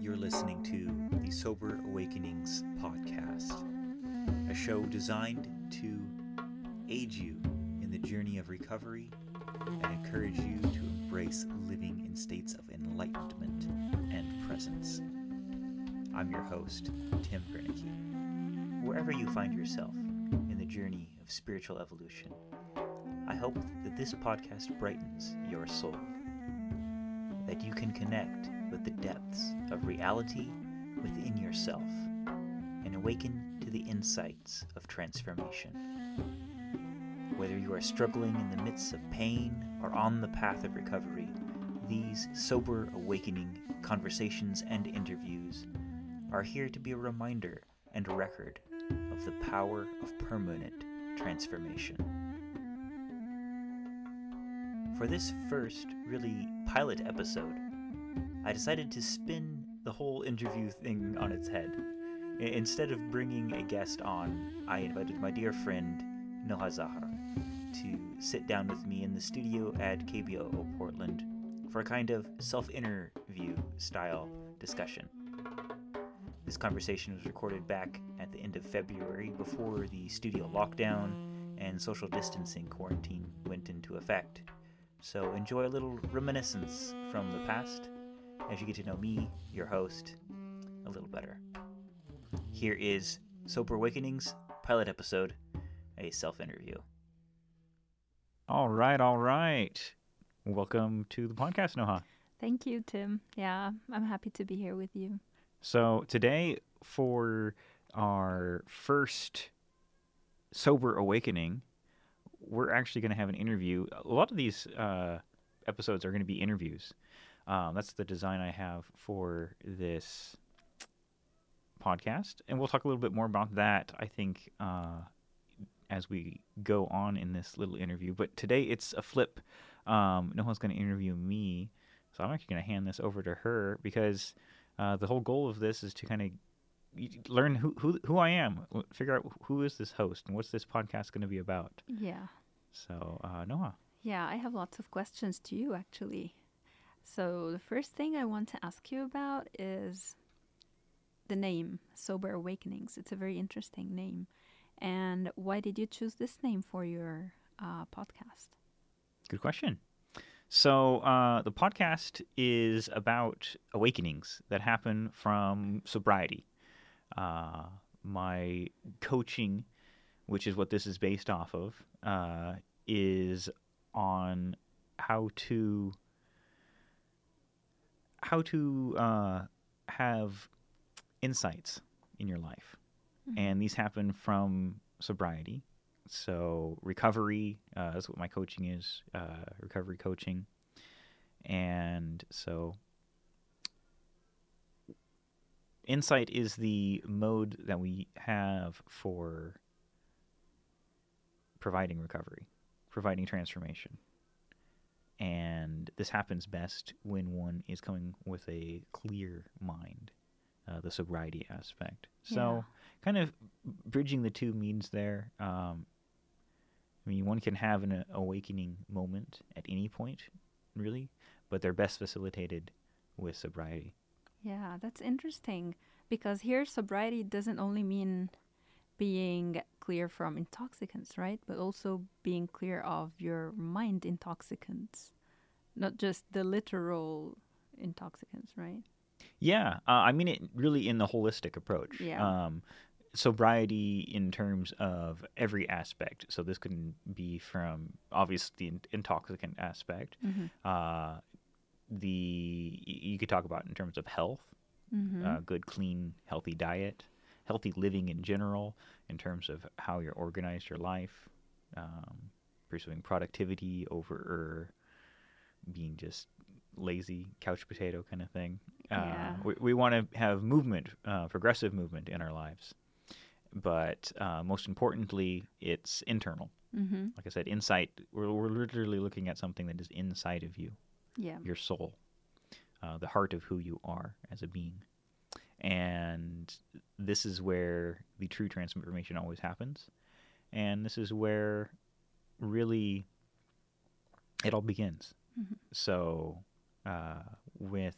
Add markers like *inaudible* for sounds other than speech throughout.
You're listening to the Sober Awakenings podcast, a show designed to aid you in the journey of recovery and encourage you to embrace living in states of enlightenment and presence. I'm your host, Tim Bernicki. Wherever you find yourself in the journey of spiritual evolution, I hope that this podcast brightens your soul, that you can connect with the depths of reality within yourself and awaken to the insights of transformation. Whether you are struggling in the midst of pain or on the path of recovery, these sober awakening conversations and interviews are here to be a reminder and a record of the power of permanent transformation. For this first, really pilot episode, I decided to spin the whole interview thing on its head. Instead of bringing a guest on, I invited my dear friend Noha Zahar to sit down with me in the studio at KBOO Portland for a kind of self interview style discussion. This conversation was recorded back at the end of February before the studio lockdown and social distancing quarantine went into effect. So enjoy a little reminiscence from the past as you get to know me, your host, a little better. Here is Sober Awakenings pilot episode, a self interview. All right, all right. Welcome to the podcast, Noha. Thank you, Tim. Yeah, I'm happy to be here with you. So today, for our first sober awakening, we're actually going to have an interview. A lot of these uh, episodes are going to be interviews. Um, that's the design I have for this podcast, and we'll talk a little bit more about that. I think uh, as we go on in this little interview. But today it's a flip. Um, Noha's going to interview me, so I'm actually going to hand this over to her because uh, the whole goal of this is to kind of learn who, who who I am, figure out who is this host and what's this podcast going to be about. Yeah. So, uh, Noha, Yeah, I have lots of questions to you actually. So, the first thing I want to ask you about is the name Sober Awakenings. It's a very interesting name. And why did you choose this name for your uh, podcast? good question. So, uh, the podcast is about awakenings that happen from sobriety. Uh, my coaching, which is what this is based off of, uh, is on how to how to uh, have insights in your life, and these happen from sobriety. So recovery, uh, that's what my coaching is, uh, recovery coaching, and so insight is the mode that we have for providing recovery, providing transformation. And this happens best when one is coming with a clear mind, uh, the sobriety aspect. So, kind of bridging the two means there. Um, I mean, one can have an awakening moment at any point, really, but they're best facilitated with sobriety. Yeah, that's interesting because here sobriety doesn't only mean being clear from intoxicants, right? But also being clear of your mind intoxicants, not just the literal intoxicants, right? Yeah, uh, I mean it really in the holistic approach. Yeah. Um, sobriety in terms of every aspect. So this can be from obviously the in- intoxicant aspect. Mm-hmm. Uh, the you could talk about in terms of health, Mm-hmm. uh, good, clean, healthy diet, healthy living in general, in terms of how you're organized your life, um, pursuing productivity over being just lazy couch potato kind of thing. Uh, We, we want to have movement, uh, progressive movement in our lives, but uh, most importantly, it's internal. Mm-hmm. Like I said, insight. We're, we're literally looking at something that is inside of you Yeah. your soul, uh, the heart of who you are as a being. And this is where the true transformation always happens. And this is where really it all begins. Mhm. So, uh, with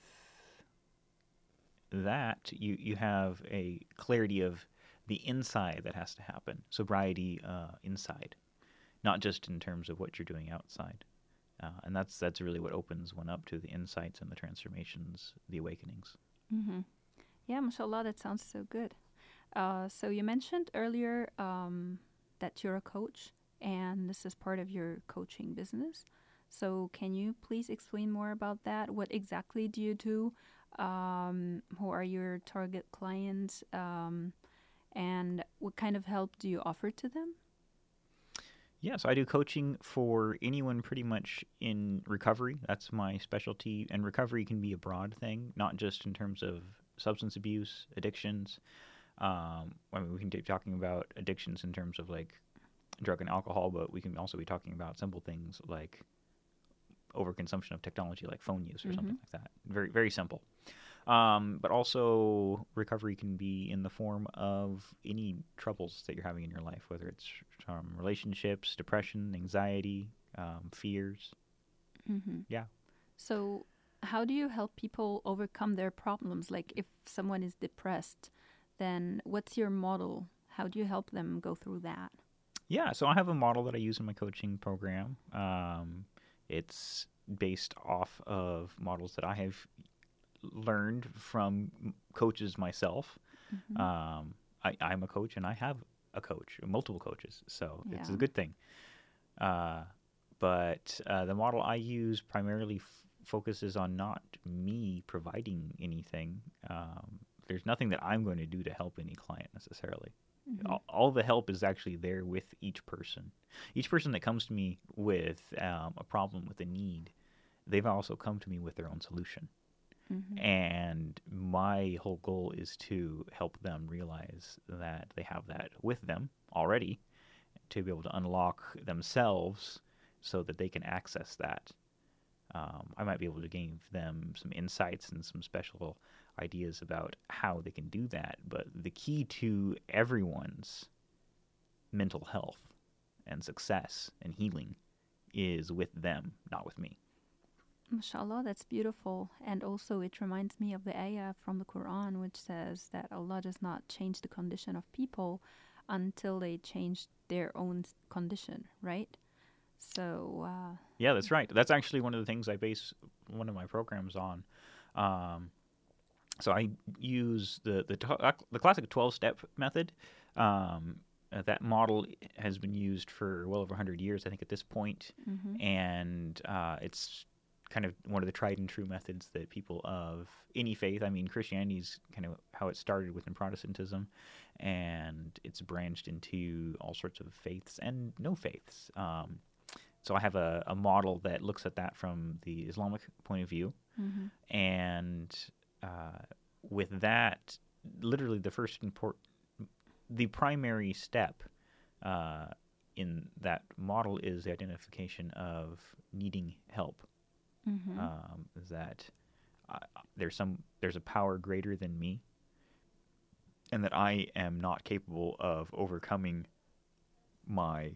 that, you you have a clarity of the inside that has to happen. Sobriety uh, inside, not just in terms of what you're doing outside. Uh, and that's that's really what opens one up to the insights and the transformations, the awakenings. Mm-hmm. Yeah, mashallah, that sounds so good. Uh, so you mentioned earlier um, that you're a coach, and this is part of your coaching business. So can you please explain more about that? What exactly do you do? Um, who are your target clients? Um, and what kind of help do you offer to them? Yeah, so I do coaching for anyone pretty much in recovery. That's my specialty. And recovery can be a broad thing, not just in terms of substance abuse, addictions. Um, I mean, we can be talking about addictions in terms of like drug and alcohol, but we can also be talking about simple things like overconsumption of technology, like phone use or mm-hmm. something like that. Very, very simple. Um, but also, recovery can be in the form of any troubles that you're having in your life, whether it's from relationships, depression, anxiety, um, fears. Mm-hmm. Yeah. So, how do you help people overcome their problems? Like, if someone is depressed, then what's your model? How do you help them go through that? Yeah, so I have a model that I use in my coaching program. Um, it's based off of models that I have learned from coaches myself. Mm-hmm. Um, I, I'm a coach and I have a coach, multiple coaches, so yeah. it's a good thing. Uh, but uh, the model I use primarily f- focuses on not me providing anything. Um, there's nothing that I'm going to do to help any client necessarily. Mm-hmm. All, all, the help is actually there with each person. Each person that comes to me with um, a problem, with a need, they've also come to me with their own solution. Mm-hmm. And my whole goal is to help them realize that they have that with them already, to be able to unlock themselves so that they can access that. Um, I might be able to give them some insights and some special ideas about how they can do that. But the key to everyone's mental health and success and healing is with them, not with me. MashaAllah, that's beautiful. And also, it reminds me of the ayah from the Quran, which says that Allah does not change the condition of people until they change their own condition, right? So. Uh, yeah, that's right. That's actually one of the things I base one of my programs on. Um, so I use the the, the classic twelve step method. Um, uh, that model has been used for well over 100 years, I think, at this point. Mm-hmm. and uh, it's kind of one of the tried and true methods that people of any faith, I mean, Christianity is kind of how it started within Protestantism, and it's branched into all sorts of faiths and no faiths. Um, so I have a, a, model that looks at that from the Islamic point of view, mm-hmm. and uh, with that, literally the first important, the primary step uh, in that model is the identification of needing help. Mm-hmm. Um, that uh, there's some there's a power greater than me, and that I am not capable of overcoming my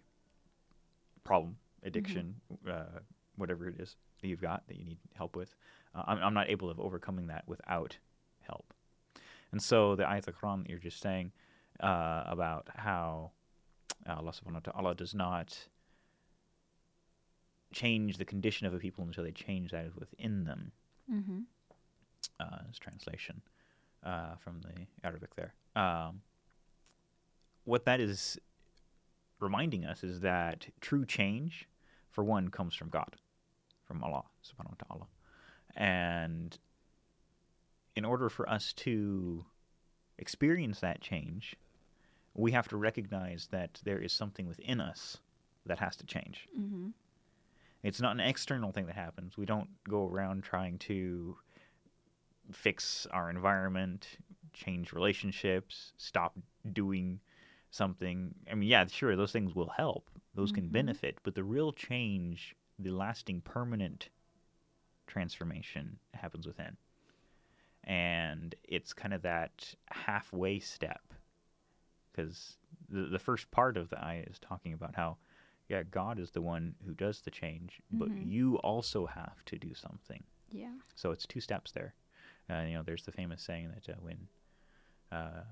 problem, addiction, mm-hmm. uh, whatever it is that you've got that you need help with. Uh, I'm, I'm, not able of overcoming that without help. And so the ayat al-Quran that you're just saying uh, about how Allah subhanahu wa ta'ala does not change the condition of a people until they change that within them. Mm-hmm. Uh, translation uh, from the Arabic there. Um, what that is reminding us is that true change, for one, comes from God, from Allah subhanahu wa ta'ala. And in order for us to experience that change, we have to recognize that there is something within us that has to change. Mm-hmm. It's not an external thing that happens. We don't go around trying to fix our environment, change relationships, stop doing something. I mean, yeah, sure, those things will help. Those mm-hmm. can benefit, but the real change, the lasting permanent transformation happens within. And it's kind of that halfway step because the, the first part of the ayah is talking about how yeah, God is the one who does the change, but mm-hmm. you also have to do something. Yeah. So it's two steps there. Uh, you know, there's the famous saying that uh, when uh,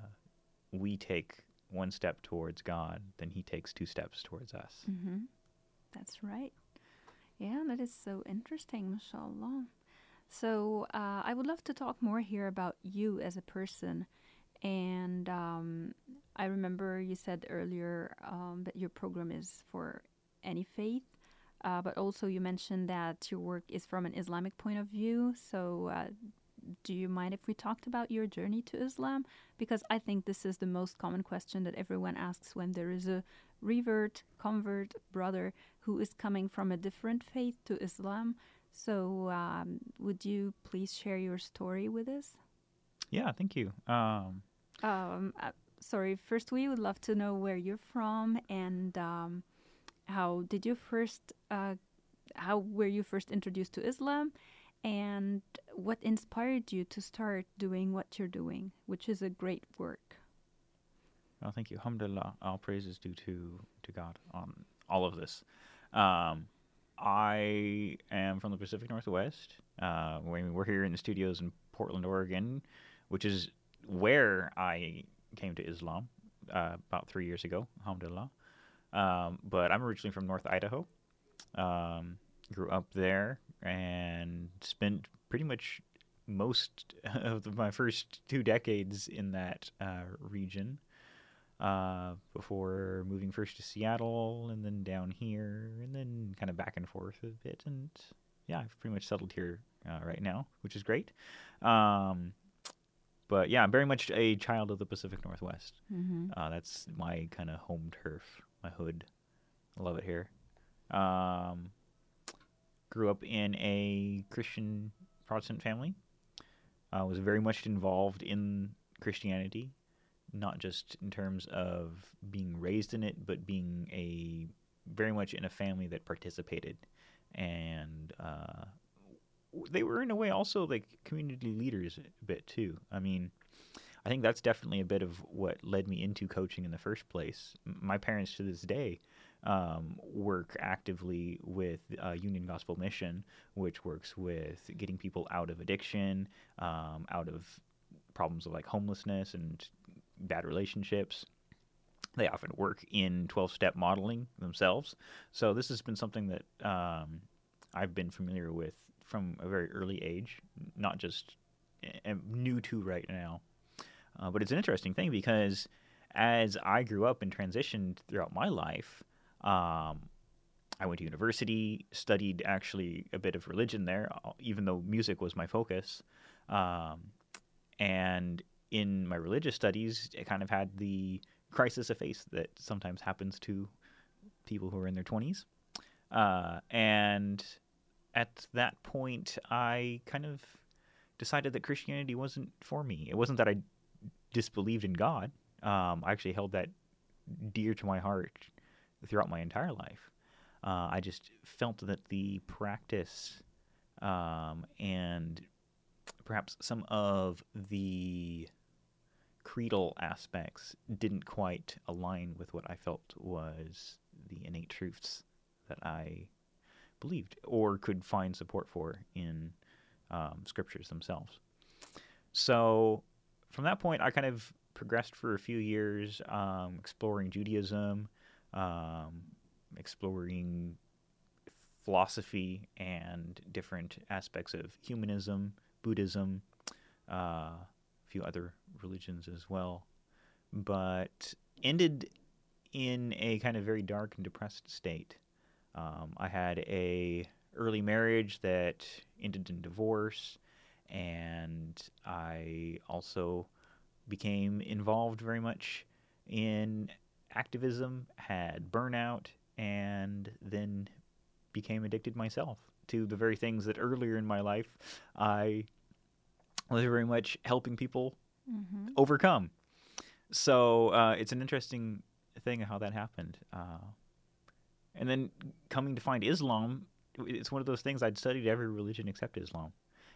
we take one step towards God, then He takes two steps towards us. Mm-hmm. That's right. Yeah, that is so interesting, mashallah. So uh, I would love to talk more here about you as a person. And um, I remember you said earlier um, that your program is for any faith, uh, but also you mentioned that your work is from an Islamic point of view. So uh, do you mind if we talked about your journey to Islam? Because I think this is the most common question that everyone asks when there is a revert, convert brother who is coming from a different faith to Islam. So, um, would you please share your story with us? Yeah, thank you. Um, um, uh, sorry, first, we would love to know where you're from and um, how did you first, uh, how were you first introduced to Islam? And what inspired you to start doing what you're doing, which is a great work. Well, thank you. Alhamdulillah. All praises due to, to God on all of this. Um, I am from the Pacific Northwest. Uh, we're here in the studios in Portland, Oregon, which is where I came to Islam uh, about three years ago. Alhamdulillah. Um, but I'm originally from North Idaho. Um, grew up there and spent pretty much most *laughs* of the, my first two decades in that uh, region uh, before moving first to Seattle and then down here and then kind of back and forth a bit. And yeah, I've pretty much settled here uh, right now, which is great. Um, but yeah, I'm very much a child of the Pacific Northwest. Mm-hmm. Uh, that's my kind of home turf, my hood. I love it here. Um, grew up in a Christian Protestant family. Uh, was very much involved in Christianity, not just in terms of being raised in it, but being a very much in a family that participated, and uh, they were in a way also like community leaders a bit too. I mean, I think that's definitely a bit of what led me into coaching in the first place. My parents to this day um, work actively with uh, Union Gospel Mission, which works with getting people out of addiction, um, out of problems of like homelessness and bad relationships. They often work in 12 step modeling themselves. So, this has been something that um, I've been familiar with from a very early age, not just am new to right now. Uh, but it's an interesting thing because as I grew up and transitioned throughout my life, um, I went to university, studied actually a bit of religion there, uh, even though music was my focus. Um, and in my religious studies, I kind of had the crisis of faith that sometimes happens to people who are in their 20s. Uh, and at that point, I kind of decided that Christianity wasn't for me. It wasn't that I disbelieved in God. Um, I actually held that dear to my heart throughout my entire life. Uh, I just felt that the practice um, and perhaps some of the creedal aspects didn't quite align with what I felt was the innate truths that I believed or could find support for in um, scriptures themselves. So from that point, I kind of progressed for a few years, um, exploring Judaism, um, exploring philosophy and different aspects of humanism, Buddhism, uh, a few other religions as well, but ended in a kind of very dark and depressed state. Um, I had a early marriage that ended in divorce, and I also became involved very much in activism, had burnout, and then became addicted myself to the very things that earlier in my life I was very much helping people mm-hmm. overcome. So uh, it's an interesting thing how that happened. Uh, and then coming to find Islam, it's one of those things I'd studied every religion except Islam.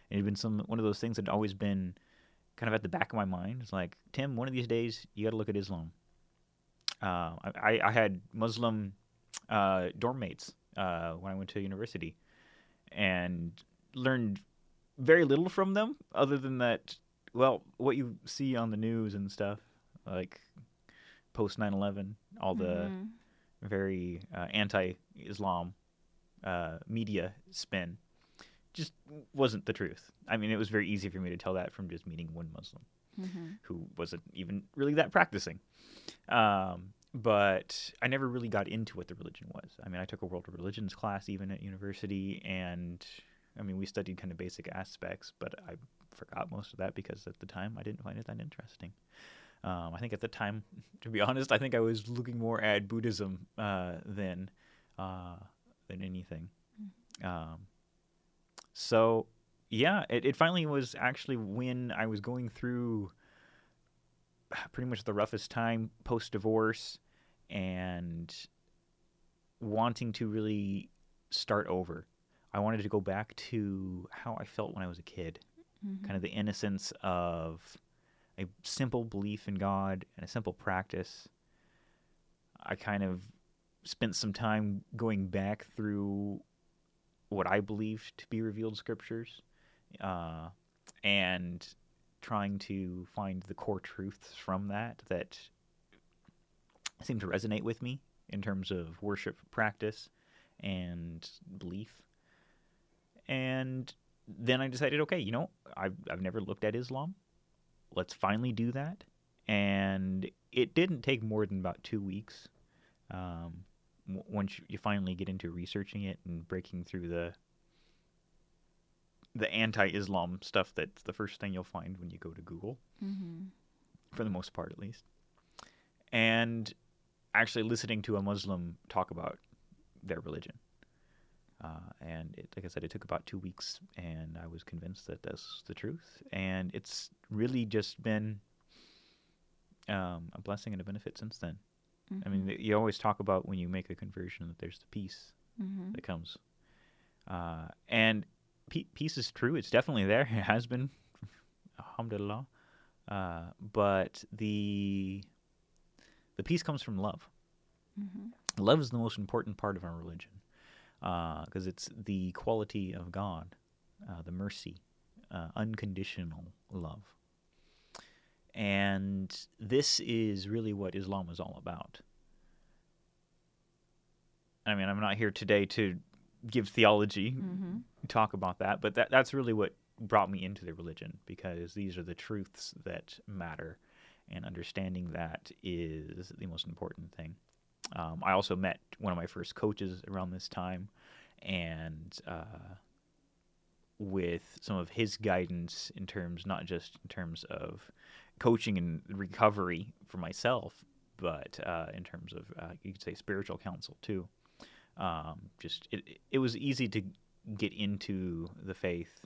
It had been some one of those things that had always been kind of at the back of my mind. It's like Tim, one of these days you got to look at Islam. Uh, I, I had Muslim uh, dorm mates uh, when I went to university, and learned very little from them other than that. Well, what you see on the news and stuff, like post 9/11, all the Mhm. very uh, anti-Islam uh, media spin just wasn't the truth. I mean, it was very easy for me to tell that from just meeting one Muslim Mhm. who wasn't even really that practicing. Um, but I never really got into what the religion was. I mean, I took a world religions class even at university, and I mean, we studied kind of basic aspects, but I forgot most of that because at the time I didn't find it that interesting. Um, I think at the time, *laughs* to be honest, I think I was looking more at Buddhism uh, than uh, than anything. Um, so yeah, it, it finally was actually when I was going through pretty much the roughest time post divorce and wanting to really start over. I wanted to go back to how I felt when I was a kid, Mhm. kind of the innocence of a simple belief in God and a simple practice. I kind of spent some time going back through what I believed to be revealed scriptures uh, and trying to find the core truths from that that seem to resonate with me in terms of worship practice and belief. And then I decided, okay, you know, I've, I've never looked at Islam. Let's finally do that. And it didn't take more than about two weeks. Um, once you finally get into researching it and breaking through the the anti-Islam stuff that's the first thing you'll find when you go to Google Mhm. for the most part at least. And actually listening to a Muslim talk about their religion. Uh, and it, like I said, it took about two weeks, and I was convinced that that's the truth. And it's really just been um, a blessing and a benefit since then. I mean, Mhm. you always talk about when you make a conversion that there's the peace Mhm. that comes. Uh, and peace is true. It's definitely there. *laughs* It has been, alhamdulillah. Uh, but the the peace comes from love. Mhm. Love is the most important part of our religion because it's the quality of God, uh, the mercy, uh, unconditional love. And this is really what Islam is all about. I mean, I'm not here today to give theology, Mhm. talk about that, but that, that's really what brought me into the religion because these are the truths that matter, and understanding that is the most important thing. Um, I also met one of my first coaches around this time, and uh, with some of his guidance in terms, not just in terms of coaching and recovery for myself, but uh, in terms of uh, you could say spiritual counsel too. Um, just it, it was easy to get into the faith,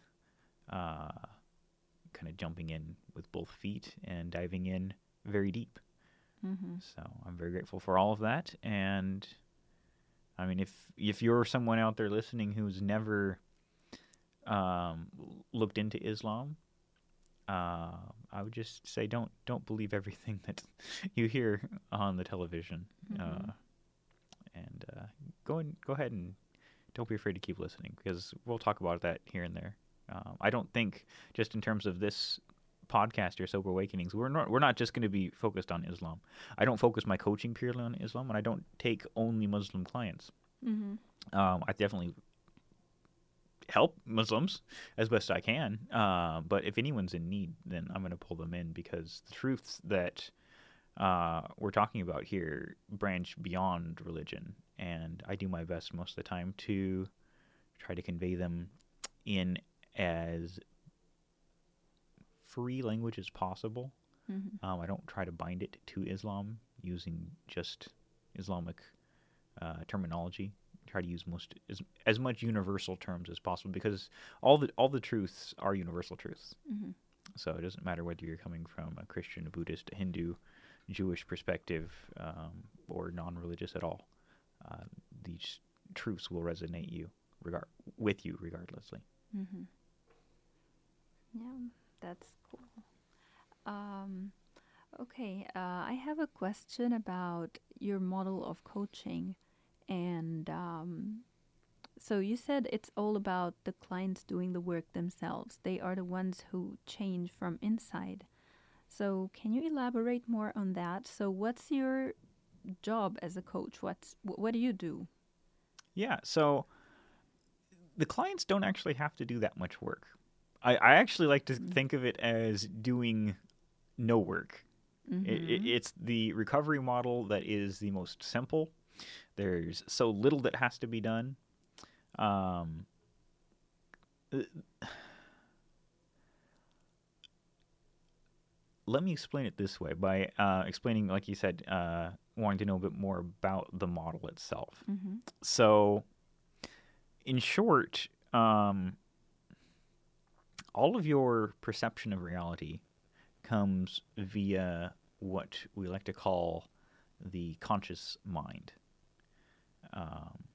uh, kind of jumping in with both feet and diving in very deep. Mhm. So I'm very grateful for all of that. And I mean, if if you're someone out there listening who's never um, looked into Islam, uh, I would just say don't don't believe everything *laughs* that you hear on the television. Uh, Mhm. And uh, go and go ahead and don't be afraid to keep listening because we'll talk about that here and there. Um, I don't think just in terms of this podcast or sober awakenings we're not we're not just going to be focused on islam i don't focus my coaching purely on islam and i don't take only muslim clients Mhm. um, i definitely help muslims as best i can uh, but if anyone's in need then i'm going to pull them in because the truths that uh, we're talking about here branch beyond religion and i do my best most of the time to try to convey them in as free language as possible Mhm. um, I don't try to bind it to Islam using just Islamic uh, terminology. Try to use most as, as much universal terms as possible because all the all the truths are universal truths. Mhm. So it doesn't matter whether you're coming from a Christian, a Buddhist, a Hindu, Jewish perspective, um, or non-religious at all. Uh, these truths will resonate you regard with you regardlessly. Mm-hmm. Yeah, that's cool. Um, okay, uh, I have a question about your model of coaching and um, So you said it's all about the clients doing the work themselves. They are the ones who change from inside. So can you elaborate more on that? So what's your job as a coach? What's wh- what do you do? Yeah, so the clients don't actually have to do that much work. I, I actually like to think of it as doing no work. It, it, Mhm. it's the recovery model that is the most simple. There's so little that has to be done. Um, let me explain it this way by uh, explaining, like you said, uh, wanting to know a bit more about the model itself. Mhm. So, in short, um, all of your perception of reality comes via what we like to call the conscious mind. Um,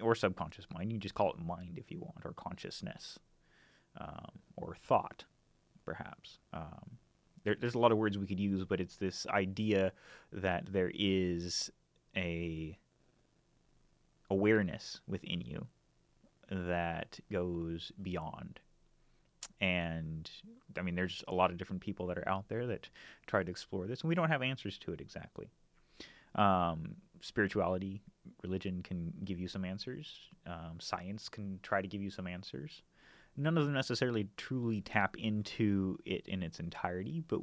or subconscious mind. You can just call it mind if you want, or consciousness, um, or thought, perhaps. Um, there, there's a lot of words we could use, but it's this idea that there is a awareness within you that goes beyond. And I mean, there's a lot of different people that are out there that try to explore this, and we don't have answers to it exactly. Um, spirituality, religion can give you some answers. Um, science can try to give you some answers. None of them necessarily truly tap into it in its entirety, but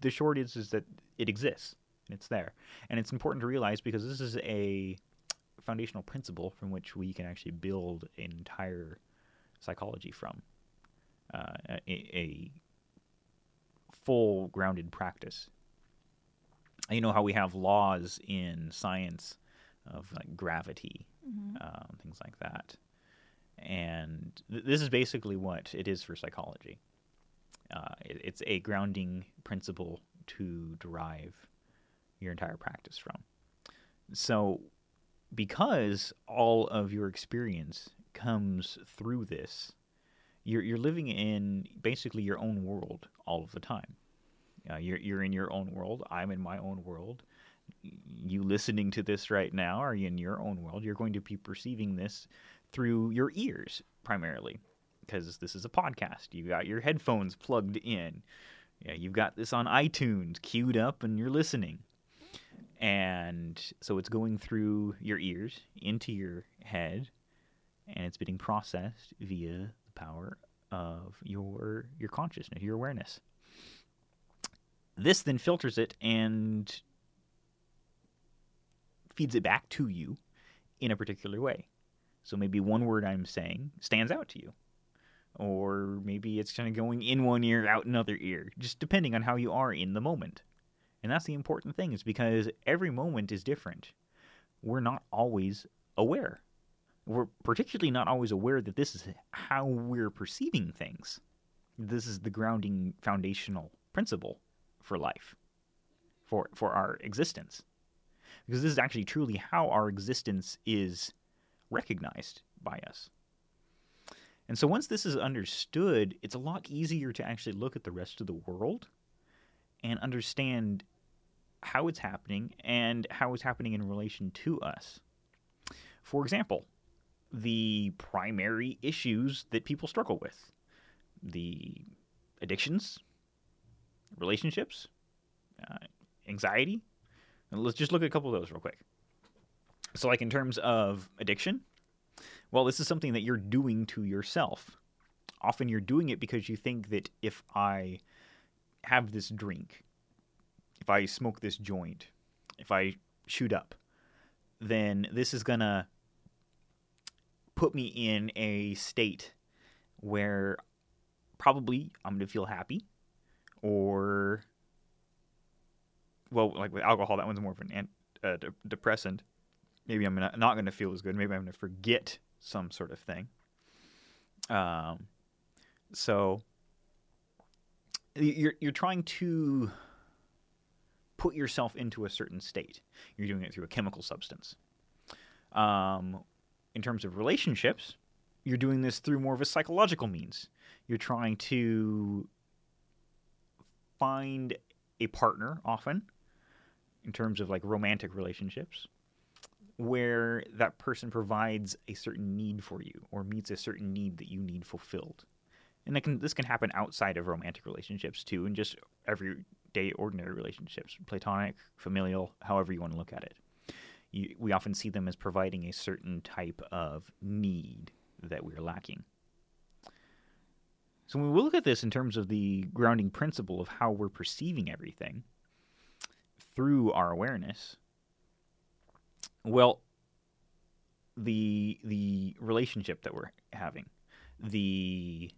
the short is is that it exists and it's there, and it's important to realize because this is a foundational principle from which we can actually build an entire psychology from uh, a, a full grounded practice. You know how we have laws in science of like gravity, Mhm. um, things like that, and th- this is basically what it is for psychology. Uh, it, it's a grounding principle to derive your entire practice from. So, because all of your experience comes through this, you're you're living in basically your own world all of the time. Uh, you're you're in your own world. I'm in my own world. You listening to this right now are you in your own world. You're going to be perceiving this through your ears primarily, because this is a podcast. You got your headphones plugged in. Yeah, you've got this on iTunes queued up, and you're listening and so it's going through your ears into your head and it's being processed via the power of your your consciousness your awareness this then filters it and feeds it back to you in a particular way so maybe one word i'm saying stands out to you or maybe it's kind of going in one ear out another ear just depending on how you are in the moment and that's the important thing, is because every moment is different. We're not always aware. We're particularly not always aware that this is how we're perceiving things. This is the grounding foundational principle for life, for, for our existence. Because this is actually truly how our existence is recognized by us. And so once this is understood, it's a lot easier to actually look at the rest of the world and understand how it's happening and how it's happening in relation to us. For example, the primary issues that people struggle with the addictions, relationships, uh, anxiety. And let's just look at a couple of those real quick. So, like in terms of addiction, well, this is something that you're doing to yourself. Often you're doing it because you think that if I have this drink, if I smoke this joint, if I shoot up, then this is going to put me in a state where probably I'm going to feel happy or well like with alcohol that one's more of an uh, de- depressant maybe i'm not, not going to feel as good maybe i'm going to forget some sort of thing um so you're you're trying to put yourself into a certain state. You're doing it through a chemical substance. Um, in terms of relationships, you're doing this through more of a psychological means. You're trying to find a partner often in terms of like romantic relationships where that person provides a certain need for you or meets a certain need that you need fulfilled. And can, this can happen outside of romantic relationships too, and just everyday, ordinary relationships, platonic, familial, however you want to look at it. You, we often see them as providing a certain type of need that we're lacking. So when we look at this in terms of the grounding principle of how we're perceiving everything through our awareness, well, the the relationship that we're having, the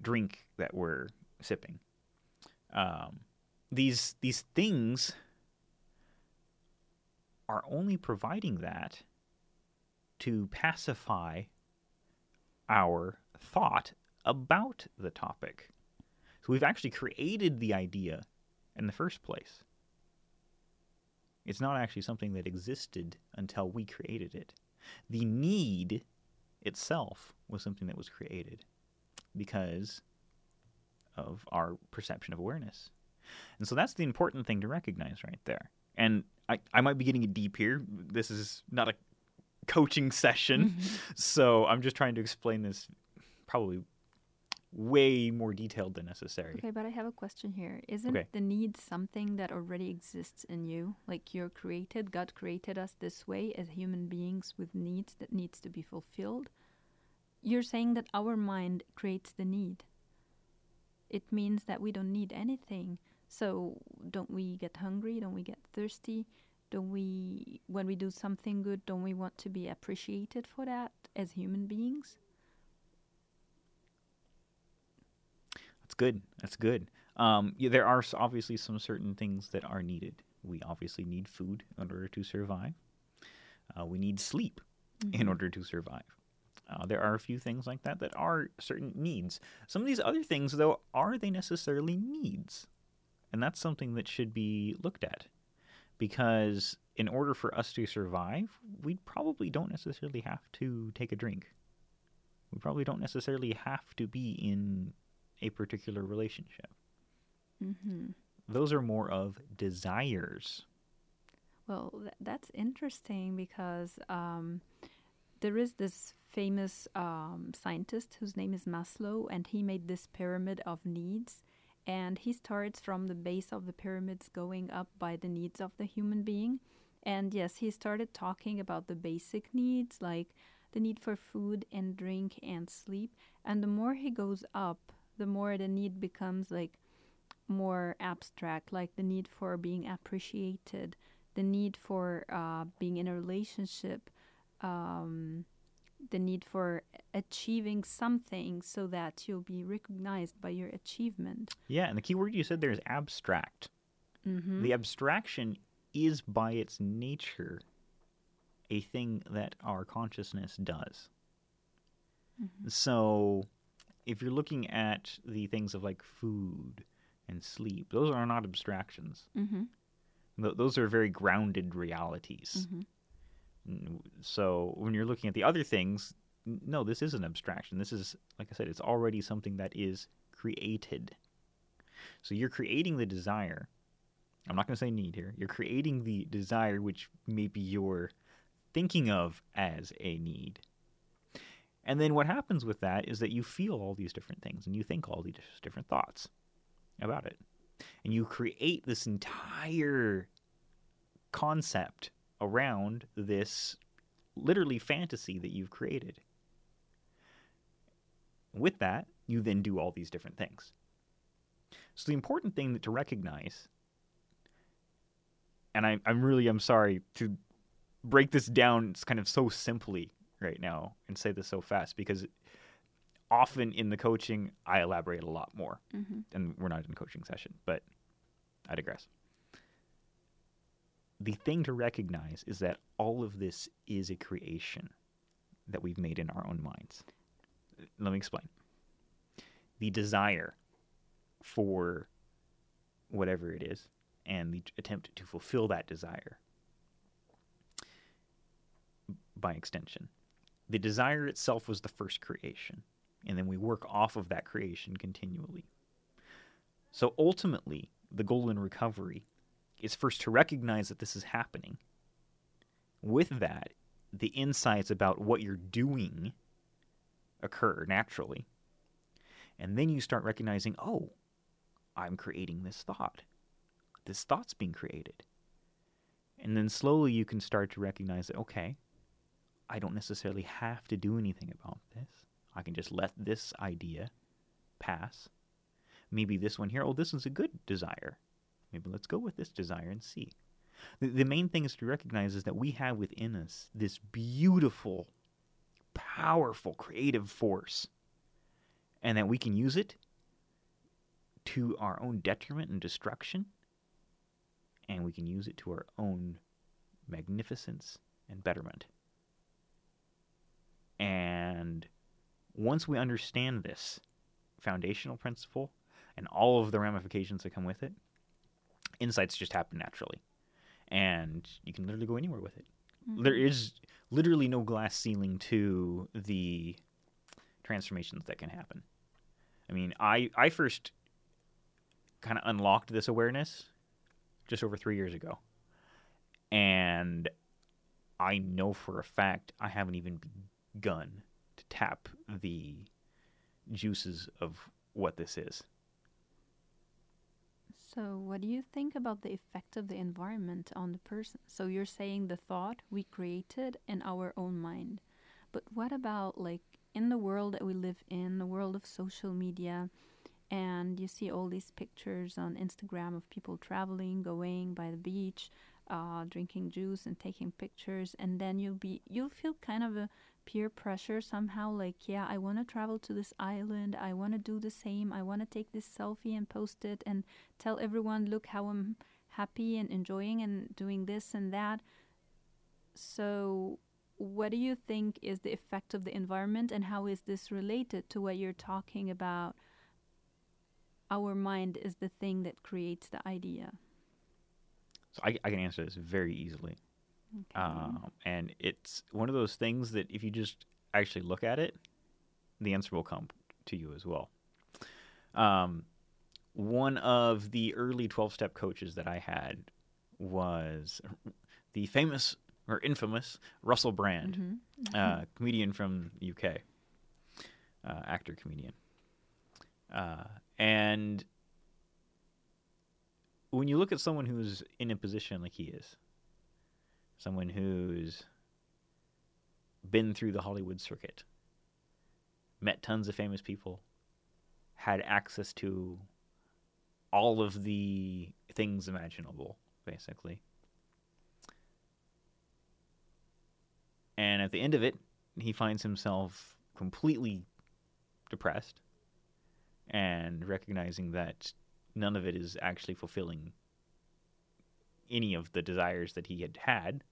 drink that we're sipping, um, these these things are only providing that to pacify our thought about the topic. So we've actually created the idea in the first place. It's not actually something that existed until we created it. The need itself was something that was created because of our perception of awareness. And so that's the important thing to recognize right there. And I, I might be getting it deep here. This is not a coaching session. Mm-hmm. *laughs* So I'm just trying to explain this probably way more detailed than necessary. Okay, but I have a question here. Isn't Okay. the need something that already exists in you? Like you're created, God created us this way as human beings with needs that needs to be fulfilled. You're saying that our mind creates the need. It means that we don't need anything. So don't we get hungry? Don't we get thirsty? Don't we when we do something good, don't we want to be appreciated for that as human beings? That's good. That's good. Um, yeah, there are obviously some certain things that are needed. We obviously need food in order to survive. Uh, we need sleep in order to survive. Uh, there are a few things like that that are certain needs. Some of these other things, though, are they necessarily needs? And that's something that should be looked at. Because in order for us to survive, we probably don't necessarily have to take a drink. We probably don't necessarily have to be in a particular relationship. Mm-hmm. Those are more of desires. Well, th- that's interesting because um, there is this famous um, scientist whose name is Maslow, and he made this pyramid of needs. And he starts from the base of the pyramids going up by the needs of the human being. And yes, he started talking about the basic needs like the need for food and drink and sleep. And the more he goes up, the more the need becomes like more abstract, like the need for being appreciated, the need for uh, being in a relationship, um, the need for achieving something so that you'll be recognized by your achievement. Yeah, and the key word you said there is abstract. Mm-hmm. The abstraction is by its nature a thing that our consciousness does. So if you're looking at the things of like food and sleep, those are not abstractions. Mm-hmm. Th- those are very grounded realities. Mm-hmm. So when you're looking at the other things, no, this is an abstraction. This is, like I said, it's already something that is created. So you're creating the desire. I'm not going to say need here. You're creating the desire, which maybe you're thinking of as a need. And then what happens with that is that you feel all these different things and you think all these different thoughts about it. And you create this entire concept around this literally fantasy that you've created. With that, you then do all these different things. So the important thing to recognize, and I, I'm really I'm sorry to break this down kind of so simply right now and say this so fast because often in the coaching I elaborate a lot more, Mm-hmm. and we're not in a coaching session, but I digress. The thing to recognize is that all of this is a creation that we've made in our own minds. Let me explain. The desire for whatever it is and the attempt to fulfill that desire by extension. The desire itself was the first creation, and then we work off of that creation continually. So ultimately, the goal in recovery is first to recognize that this is happening. With that the insights about what you're doing occur naturally. And then you start recognizing, oh, I'm creating this thought. This thought's being created. And then slowly you can start to recognize that, okay, I don't necessarily have to do anything about this. I can just let this idea pass. Maybe this one here, oh, this is a good desire. Maybe let's go with this desire and see. The, the main thing is to recognize is that we have within us this beautiful, powerful, creative force, and that we can use it to our own detriment and destruction, and we can use it to our own magnificence and betterment. And once we understand this foundational principle and all of the ramifications that come with it, insights just happen naturally. And you can literally go anywhere with it. Mm-hmm. There is literally no glass ceiling to the transformations that can happen. I mean, I, I first kind of unlocked this awareness just over three years ago. And I know for a fact I haven't even begun to tap the juices of what this is. So, what do you think about the effect of the environment on the person? So, you're saying the thought we created in our own mind. But what about like in the world that we live in, the world of social media, and you see all these pictures on Instagram of people traveling, going by the beach, uh, drinking juice and taking pictures, and then you'll be you'll feel kind of a peer pressure somehow like yeah i want to travel to this island i want to do the same i want to take this selfie and post it and tell everyone look how i'm happy and enjoying and doing this and that. So what do you think is the effect of the environment and how is this related to what you're talking about? Our mind is the thing that creates the idea. So I, I can answer this very easily. Okay. Um, and it's one of those things that if you just actually look at it, the answer will come to you as well. Um, one of the early 12 step coaches that I had was the famous or infamous Russell Brand, Mhm. uh, comedian from UK, uh, actor comedian. Uh, and when you look at someone who's in a position like he is, someone who's been through the Hollywood circuit, met tons of famous people, had access to all of the things imaginable, basically. And at the end of it, he finds himself completely depressed and recognizing that none of it is actually fulfilling any of the desires that he had had,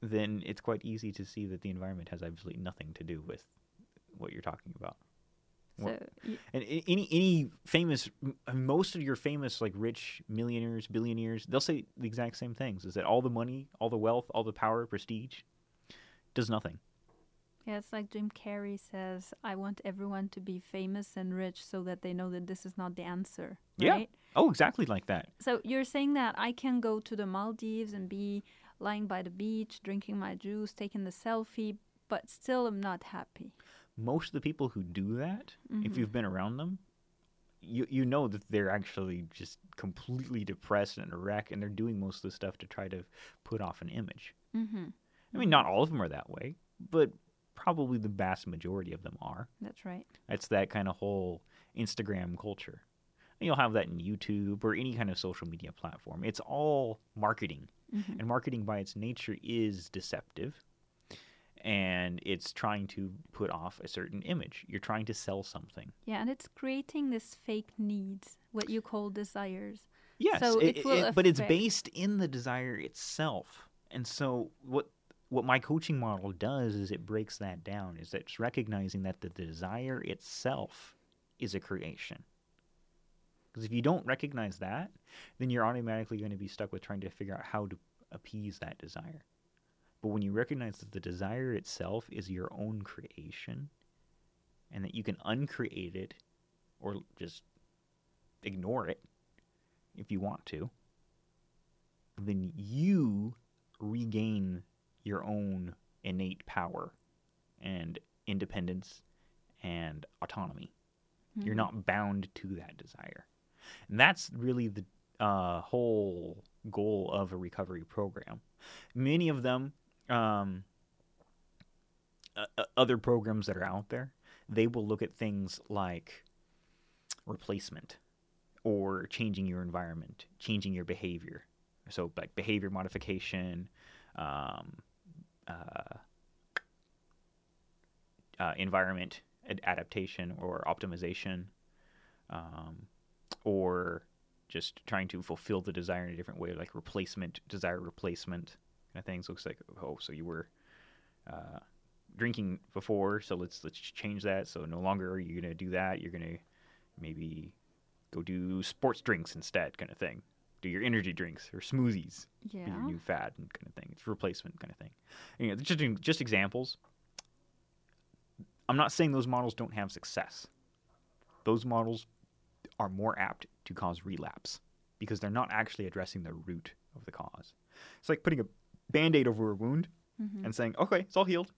then it's quite easy to see that the environment has absolutely nothing to do with what you're talking about. so And any any famous, most of your famous like rich millionaires, billionaires, they'll say the exact same things: is that all the money, all the wealth, all the power, prestige, does nothing. Yeah, it's like Jim Carrey says, I want everyone to be famous and rich so that they know that this is not the answer. Yeah. Oh, exactly like that. So you're saying that I can go to the Maldives and be lying by the beach, drinking my juice, taking the selfie, but still I'm not happy. most of the people who do that, if Mhm. you've been around them, you you know that they're actually just completely depressed and a wreck, and they're doing most of the stuff to try to put off an image. Mm-hmm. I mean, not all of them are that way, but probably the vast majority of them are. That's right. It's that kind of whole Instagram culture. And you'll have that in YouTube or any kind of social media platform. It's all marketing, Mhm. and marketing by its nature is deceptive. And it's trying to put off a certain image. You're trying to sell something. Yeah, and it's creating this fake needs, what you call desires. Yes, So it- it it- but it's based in the desire itself. And so what what my coaching model does is it breaks that down. Is it's recognizing that the desire itself is a creation. Because if you don't recognize that, then you're automatically going to be stuck with trying to figure out how to appease that desire. But when you recognize that the desire itself is your own creation, and that you can uncreate it or just ignore it if you want to, then you regain your own innate power and independence and autonomy. You're Mhm. not bound to that desire. And that's really the uh, whole goal of a recovery program. Many of them, um, uh, other programs that are out there, they will look at things like replacement or changing your environment, changing your behavior. So, like behavior modification, um, uh, uh, environment ad- adaptation or optimization, um, or just trying to fulfill the desire in a different way, like replacement, desire replacement kind of things. Looks like oh, so you were uh, drinking before, so let's let's change that. So no longer are you gonna do that. You're gonna maybe go do sports drinks instead, kind of thing. Do your energy drinks or smoothies be your new fad and kind of thing. It's replacement kind of thing. You know, just just examples. I'm not saying those models don't have success. Those models are more apt to cause relapse because they're not actually addressing the root of the cause. It's like putting a band-aid over a wound Mhm. and saying, "Okay, it's all healed."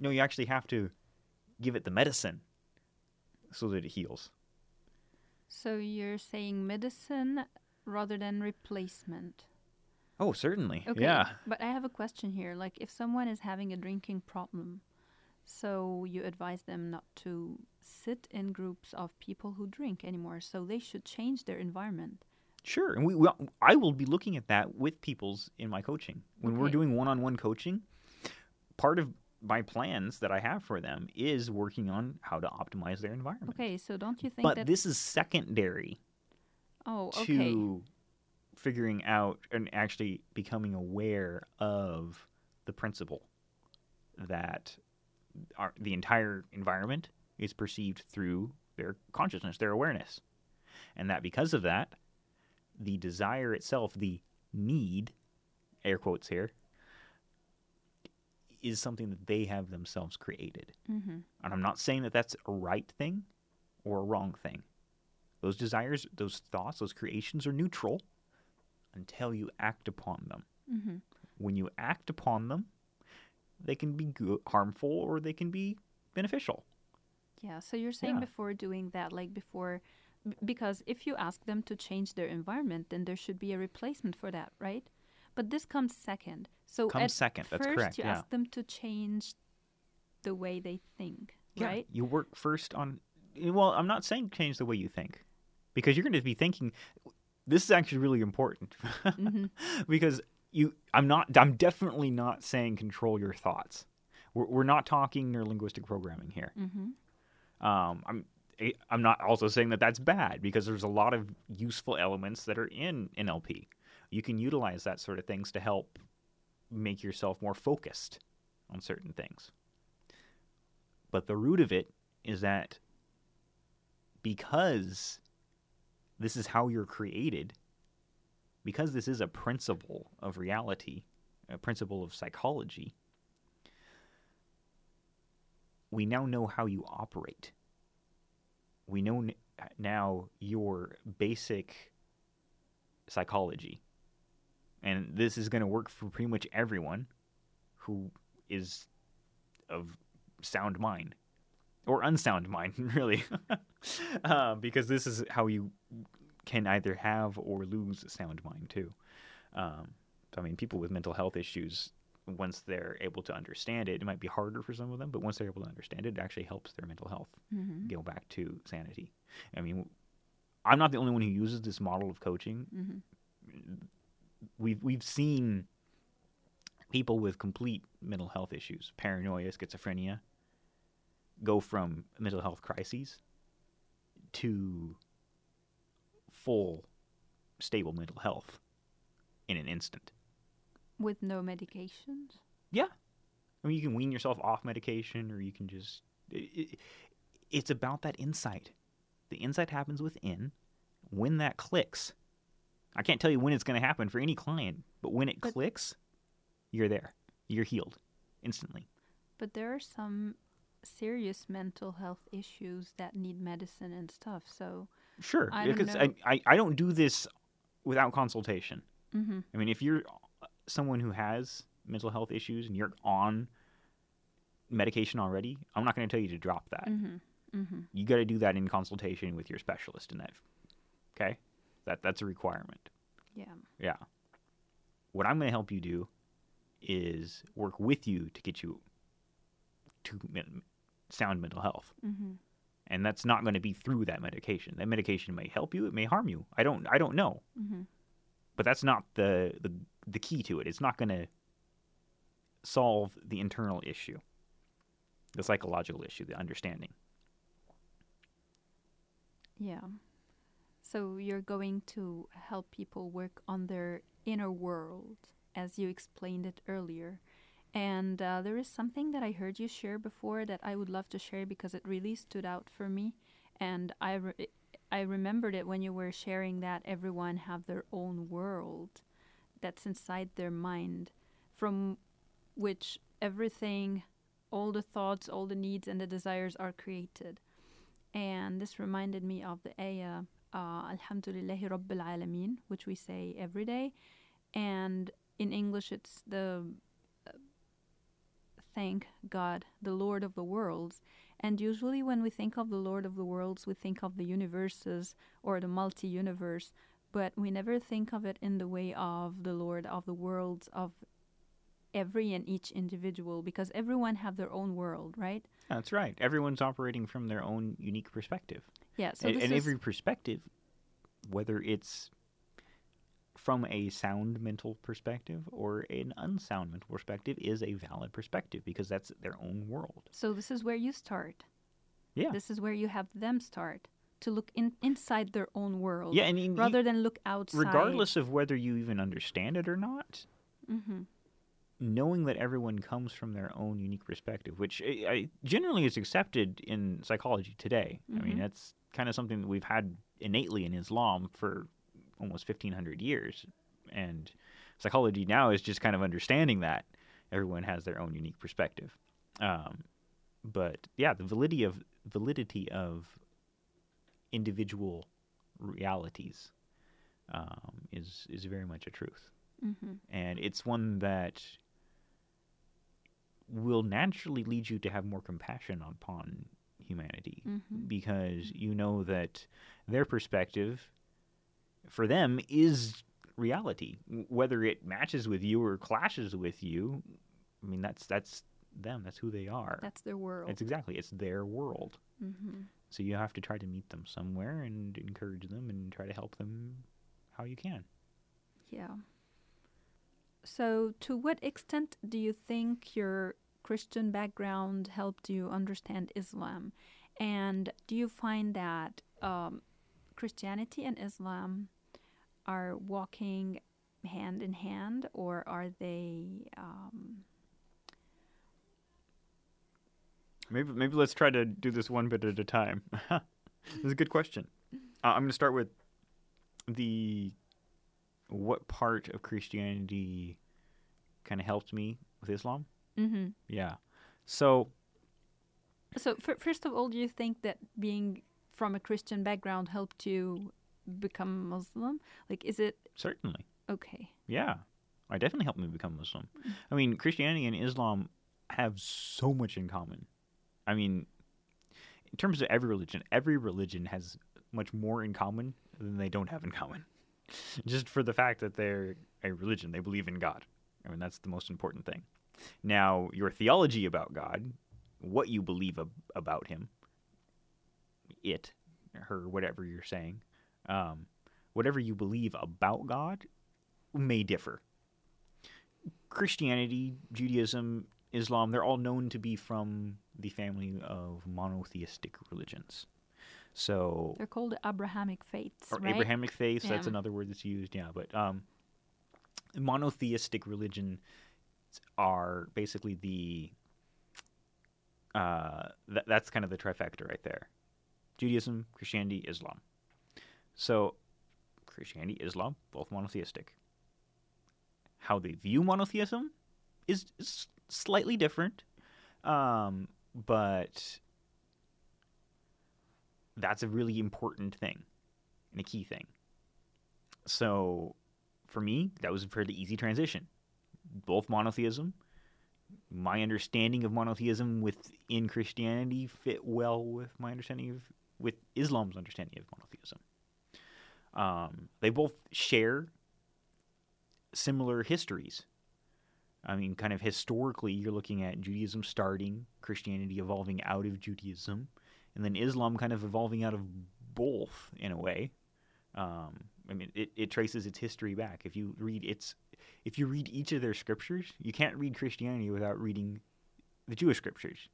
No, you actually have to give it the medicine so that it heals. So you're saying medicine rather than replacement. Oh, certainly. Okay. Yeah. But I have a question here. Like, if someone is having a drinking problem, so you advise them not to sit in groups of people who drink anymore, so they should change their environment. Sure, and we, we I will be looking at that with people's in my coaching when we're doing one-on-one coaching. Part of my plans that I have for them is working on how to optimize their environment. Okay, so don't you think but that? this is secondary oh, okay. to figuring out and actually becoming aware of the principle that our, the entire environment is perceived through their consciousness, their awareness. And that because of that, the desire itself, the need, air quotes here, is something that they have themselves created. Mm-hmm. And I'm not saying that that's a right thing or a wrong thing. Those desires, those thoughts, those creations are neutral until you act upon them. Mm-hmm. When you act upon them, they can be good, harmful or they can be beneficial. Yeah, so you're saying Yeah. before doing that, like before, b- because if you ask them to change their environment, then there should be a replacement for that, right? But this comes second. So Comes at second, that's correct, you yeah. ask them to change the way they think, Yeah, right? You work first on. Well, I'm not saying change the way you think, because you're going to be thinking. This is actually really important, Mhm. *laughs* because you. I'm not. I'm definitely not saying control your thoughts. We're, we're not talking neurolinguistic programming here. Mm-hmm. Um, I'm. I'm not also saying that that's bad because there's a lot of useful elements that are in NLP. You can utilize that sort of things to help make yourself more focused on certain things. But the root of it is that because this is how you're created, because this is a principle of reality, a principle of psychology, we now know how you operate. We know now your basic psychology. And this is going to work for pretty much everyone who is of sound mind or unsound mind, *laughs* really. *laughs* uh, because this is how you can either have or lose sound mind, too. Um, so, I mean, people with mental health issues, once they're able to understand it, it might be harder for some of them, but once they're able to understand it, it actually helps their mental health Mm-hmm. go back to sanity. I mean, I'm not the only one who uses this model of coaching. Mm-hmm. We've we've seen people with complete mental health issues, paranoia, schizophrenia, go from mental health crises to full stable mental health in an instant. With no medications. Yeah. I mean, you can wean yourself off medication, or you can just. It, it, it's about that insight. The insight happens within. When that clicks, I can't tell you when it's going to happen for any client, but when it But- clicks, you're there. You're healed instantly. But there are some serious mental health issues that need medicine and stuff. So, Sure, I don't because. I, I, I don't do this without consultation. mm-hmm. I mean, if you're someone who has mental health issues and you're on medication already, I'm not going to tell you to drop that. Mhm. Mhm. You got to do that in consultation with your specialist in that. Okay? That that's a requirement. Yeah. Yeah. What I'm going to help you do is work with you to get you to sound mental health. Mhm. And that's not going to be through that medication. That medication may help you, it may harm you. I don't I don't know. Mhm. But that's not the the, the key to it. It's not going to solve the internal issue. The psychological issue, the understanding. Yeah. So you're going to help people work on their inner world, as you explained it earlier. And uh, there is something that I heard you share before that I would love to share because it really stood out for me. And I, re- I remembered it when you were sharing that everyone have their own world that's inside their mind, from which everything, all the thoughts, all the needs, and the desires are created. And this reminded me of the ayah, uh, Alhamdulillahi Rabbil Alameen, which we say every day. And in English, it's the uh, thank God, the Lord of the worlds. And usually, when we think of the Lord of the worlds, we think of the universes or the multi universe, but we never think of it in the way of the Lord of the worlds of every and each individual because everyone have their own world, right? That's right. Everyone's operating from their own unique perspective. Yeah. So and and is, every perspective, whether it's from a sound mental perspective or an unsound mental perspective, is a valid perspective because that's their own world. So this is where you start. Yeah. This is where you have them start to look in inside their own world. Yeah, and rather than look outside. regardless of whether you even understand it or not, hmm knowing that everyone comes from their own unique perspective, which I, I generally is accepted in psychology today. I mean, Mhm. that's kind of something that we've had innately in Islam for almost 1500 years. And psychology now is just kind of understanding that everyone has their own unique perspective. Um, but yeah, the validity of validity of individual realities um, is is very much a truth hmm and it's one that will naturally lead you to have more compassion upon humanity hmm because you know that their perspective for them is reality. Whether it matches with you or clashes with you i mean that's that's them. That's who they are. That's their world. it's exactly it's their world. Hmm so you have to try to meet them somewhere and encourage them and try to help them how you can. Yeah. So, to what extent do you think your Christian background helped you understand Islam? And do you find that um, Christianity and Islam are walking hand in hand, or are they? Um, Maybe maybe let's try to do this one bit at a time. *laughs* this is a good question. Uh, I'm going to start with the what part of Christianity kind of helped me with Islam. Mhm. Yeah. So So, f- first of all, do you think that being from a Christian background helped you become Muslim? Like, is it certainly, okay? yeah, I definitely helped me become Muslim. I mean, Christianity and Islam have so much in common. I mean, in terms of every religion, every religion has much more in common than they don't have in common. *laughs* Just for the fact that they're a religion, they believe in God. I mean, that's the most important thing. Now, your theology about God, what you believe ab- about Him, it, her, whatever you're saying, um, whatever you believe about God may differ. Christianity, Judaism, Islam, they're all known to be from the family of monotheistic religions. So, They're called Abrahamic faiths, or right? Abrahamic faiths, that's Yeah. another word that's used, yeah. But um, monotheistic religion are basically the uh, th- that's kind of the trifecta right there Judaism, Christianity, Islam. So, Christianity, Islam, both monotheistic. How they view monotheism is, is slightly different, um, but that's a really important thing and a key thing. So, for me, that was a fairly easy transition. Both monotheism. My understanding of monotheism within Christianity fit well with my understanding of with Islam's understanding of monotheism. Um, they both share similar histories. I mean, kind of historically, you're looking at Judaism starting, Christianity evolving out of Judaism, and then Islam kind of evolving out of both in a way. Um, I mean, it, it traces its history back. If you read its, if you read each of their scriptures, you can't read Christianity without reading the Jewish scriptures,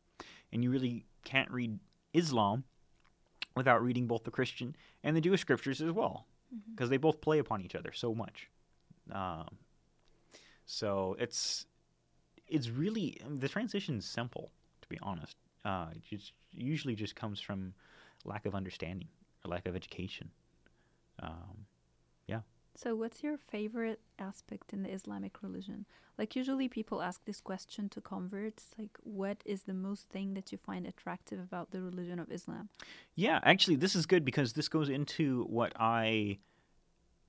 and you really can't read Islam without reading both the Christian and the Jewish scriptures as well, because they both play upon each other so much. Um, so it's it's really the transition's simple, to be honest. Uh, it just usually just comes from lack of understanding or lack of education. Um, So, what's your favorite aspect in the Islamic religion? Like, usually people ask this question to converts like, what is the most thing that you find attractive about the religion of Islam? Yeah, actually, this is good because this goes into what I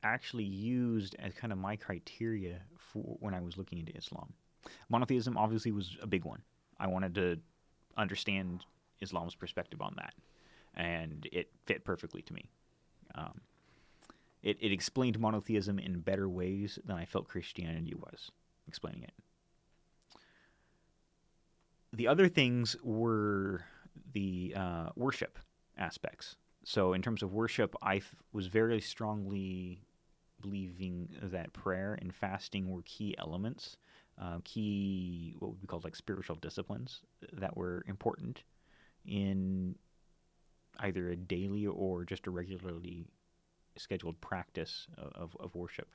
actually used as kind of my criteria for when I was looking into Islam. Monotheism obviously was a big one. I wanted to understand Islam's perspective on that, and it fit perfectly to me. Um, it, it explained monotheism in better ways than I felt Christianity was explaining it. The other things were the uh, worship aspects. So, in terms of worship, I f- was very strongly believing that prayer and fasting were key elements, uh, key, what would be called like spiritual disciplines that were important in either a daily or just a regularly scheduled practice of, of, worship.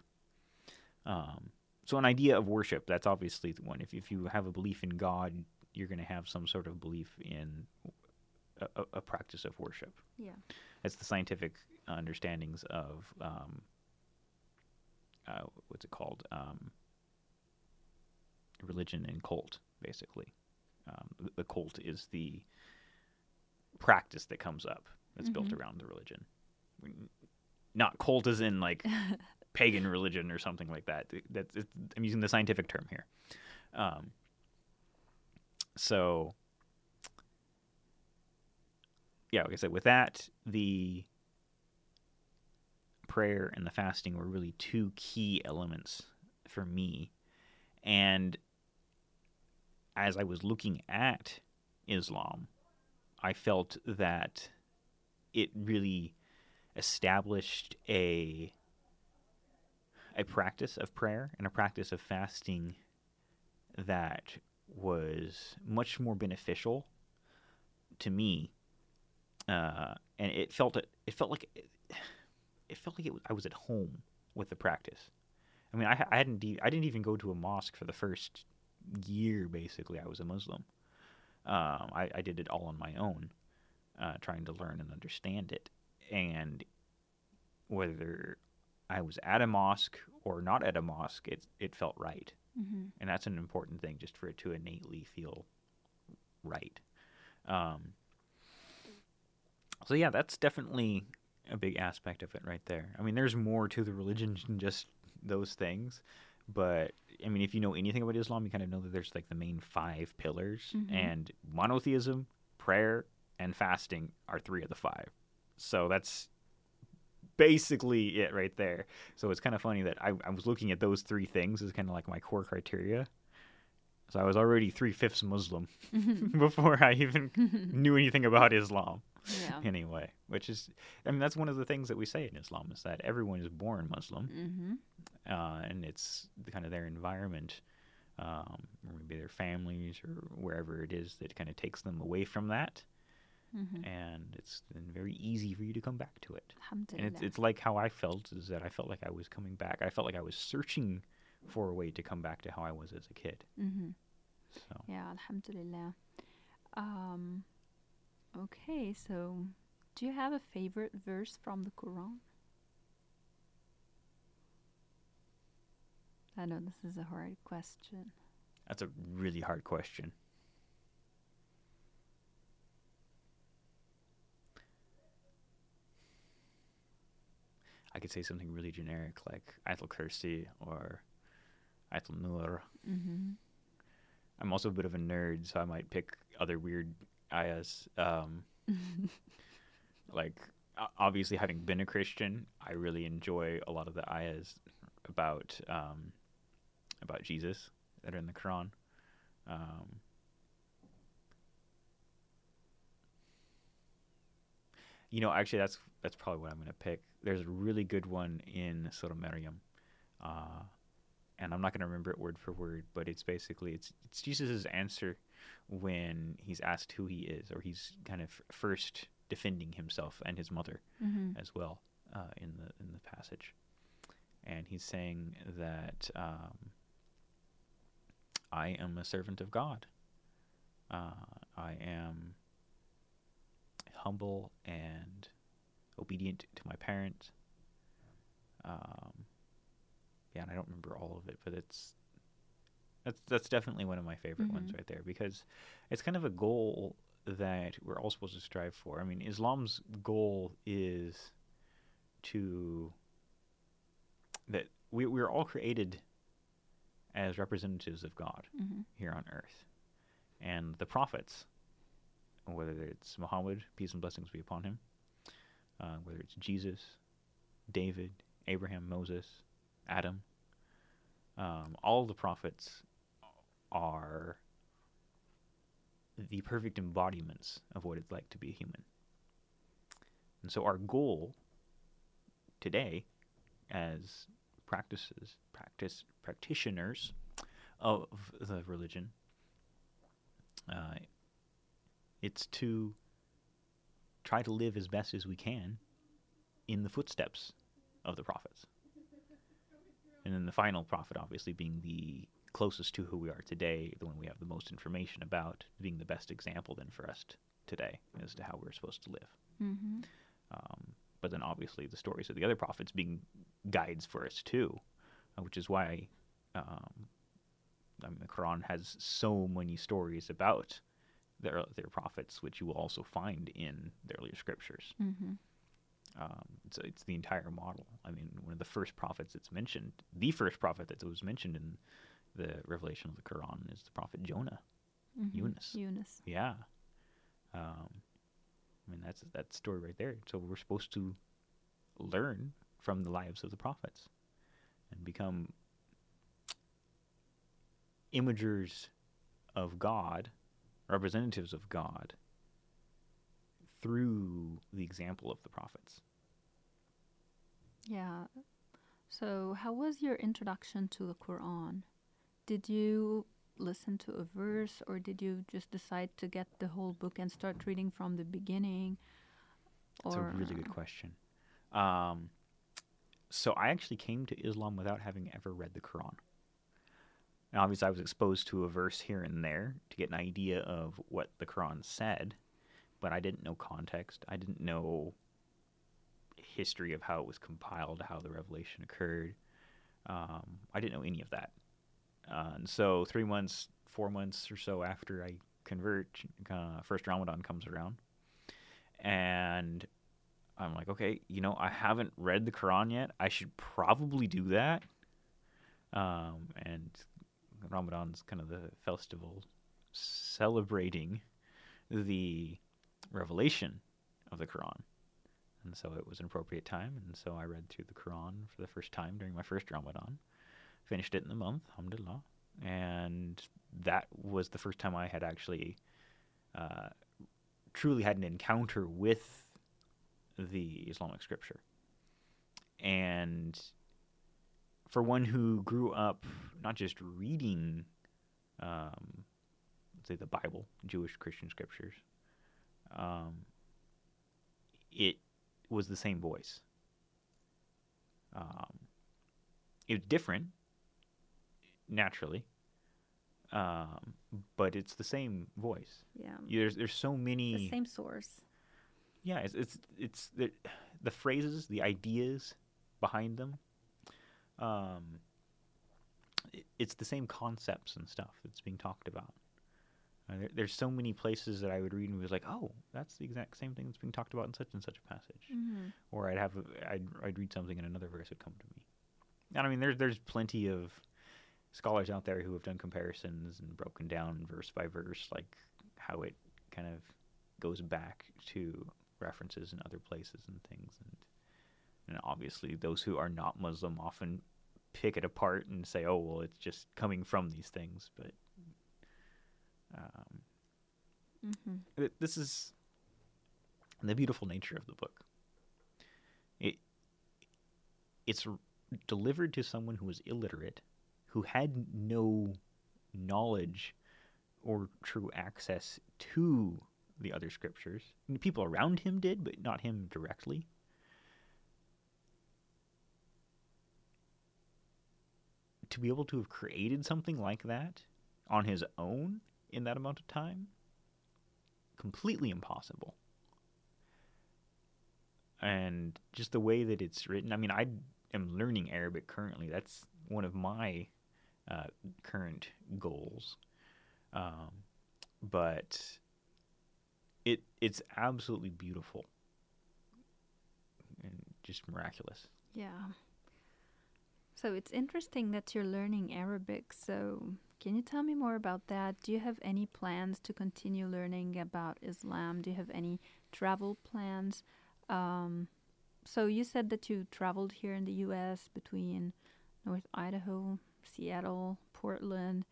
Um, so, an idea of worship, that's obviously the one. If, if you have a belief in God, you're going to have some sort of belief in a, a, practice of worship. Yeah. That's the scientific understandings of um, uh, what's it called? Um, religion and cult, basically. Um, the, cult is the practice that comes up that's built Mhm. around the religion. Not cult as in like *laughs* pagan religion or something like that. That's it's, I'm using the scientific term here. Um, so, yeah, like I said, with that, the prayer and the fasting were really two key elements for me. And as I was looking at Islam, I felt that it really established a a practice of prayer and a practice of fasting that was much more beneficial to me uh, and it felt it, it felt like it, it felt like it, I was at home with the practice. I mean, I, I hadn't e- I didn't even go to a mosque for the first year. Basically, I was a Muslim. Um, I, I did it all on my own, uh, trying to learn and understand it. And whether I was at a mosque or not at a mosque, it it felt right Mm-hmm. and that's an important thing just for it to innately feel right um, so yeah that's definitely a big aspect of it right there i mean there's more to the religion than just those things but i mean if you know anything about islam you kind of know that there's like the main five pillars Mhm. and monotheism prayer and fasting are three of the five so that's basically it right there so it's kind of funny that I, I was looking at those three things as kind of like my core criteria. So I was already three fifths Muslim *laughs* *laughs* before I even *laughs* knew anything about Islam, yeah. anyway. Which is, I mean, that's one of the things that we say in Islam is that everyone is born Muslim, Mm-hmm. uh, and it's the, kind of their environment, um, or maybe their families or wherever it is that kind of takes them away from that, Mm-hmm. and it's very easy for you to come back to it. and it's, it's like how I felt is that I felt like I was coming back. I felt like I was searching for a way to come back to how I was as a kid. mm-hmm. So Yeah, Alhamdulillah. Um, okay, so do you have a favorite verse from the Quran? I know this is a hard question. that's a really hard question. I could say something really generic like Ayatul Kursi or Ayatul Nur. Mm-hmm. I'm also a bit of a nerd, so I might pick other weird ayahs. Um, *laughs* like obviously having been a Christian, I really enjoy a lot of the ayahs about um, about Jesus that are in the Quran. Um, you know, actually, that's that's probably what I'm going to pick. There's a really good one in Surah Maryam, uh, and I'm not going to remember it word for word, but it's basically it's it's Jesus' answer when he's asked who he is, or he's kind of first defending himself and his mother Mm-hmm. as well uh, in the in the passage, and he's saying that um, I am a servant of God. Uh, I am humble and obedient to my parents. Um, yeah, and I don't remember all of it, but it's that's that's definitely one of my favorite ones Mhm. right there because it's kind of a goal that we're all supposed to strive for. I mean, Islam's goal is to that we we're all created as representatives of God Mm-hmm. here on earth. And the prophets, whether it's Muhammad, peace and blessings be upon him, uh, whether it's Jesus, David, Abraham, Moses, Adam, um, all the prophets are the perfect embodiments of what it's like to be a human. And so our goal today as practices practice practitioners of the religion uh, it's to try to live as best as we can in the footsteps of the prophets and then the final prophet obviously being the closest to who we are today the one we have the most information about being the best example then for us t- today as to how we're supposed to live Mm-hmm. um, but then obviously the stories of the other prophets being guides for us too, uh, which is why um, I mean, the Quran has so many stories about their their prophets, which you will also find in the earlier scriptures. Mm-hmm. Um, it's it's the entire model. I mean, one of the first prophets that's mentioned, the first prophet that was mentioned in the revelation of the Quran is the prophet Jonah. Mm-hmm. Yunus. Yunus. Yeah. Um, I mean, that's that story right there. So we're supposed to learn from the lives of the prophets and become imagers of God, representatives of God through the example of the prophets. Yeah. So, how was your introduction to the Quran? Did you listen to a verse or did you just decide to get the whole book and start reading from the beginning? That's a really good question. Um, so I actually came to Islam without having ever read the Quran. And obviously, I was exposed to a verse here and there to get an idea of what the Quran said, but I didn't know context. I didn't know history of how it was compiled, how the revelation occurred. Um, I didn't know any of that. Uh, and so, three months, four months or so after I convert, uh, first Ramadan comes around, and I'm like, okay, you know, I haven't read the Quran yet. I should probably do that. Um, and Ramadan's kind of the festival celebrating the revelation of the Quran. And so it was an appropriate time. And so I read through the Quran for the first time during my first Ramadan. Finished it in the month, alhamdulillah. And that was the first time I had actually uh, truly had an encounter with the Islamic scripture. And for one who grew up not just reading, um, say, the Bible, Jewish Christian scriptures, um, it was the same voice. Um, it was different, naturally, um, but it's the same voice. Yeah. There's there's so many The same source. yeah it's it's, it's the, the phrases the ideas behind them um i- it's the same concepts and stuff that's being talked about uh, there, there's so many places that i would read and was like oh that's the exact same thing that's being talked about in such and such a passage Mm-hmm. or i'd have a, I'd, I'd read something and another verse would come to me and i mean there's there's plenty of scholars out there who have done comparisons and broken down verse by verse, like how it kind of goes back to references in other places and things. And, and obviously, those who are not Muslim often pick it apart and say, "Oh, well, it's just coming from these things." But um, Mm-hmm. it- this is the beautiful nature of the book. It it's r- delivered to someone who was illiterate, who had no knowledge or true access to the other scriptures. People around him did, but not him directly. To be able to have created something like that on his own in that amount of time completely impossible. And just the way that it's written, I mean, I am learning Arabic currently. That's one of my uh, current goals. Um, but it it's absolutely beautiful and just miraculous. Yeah. So it's interesting that you're learning Arabic. So can you tell me more about that? Do you have any plans to continue learning about Islam? Do you have any travel plans? Um, so you said that you traveled here in the U.S. between North Idaho, Seattle, Portland.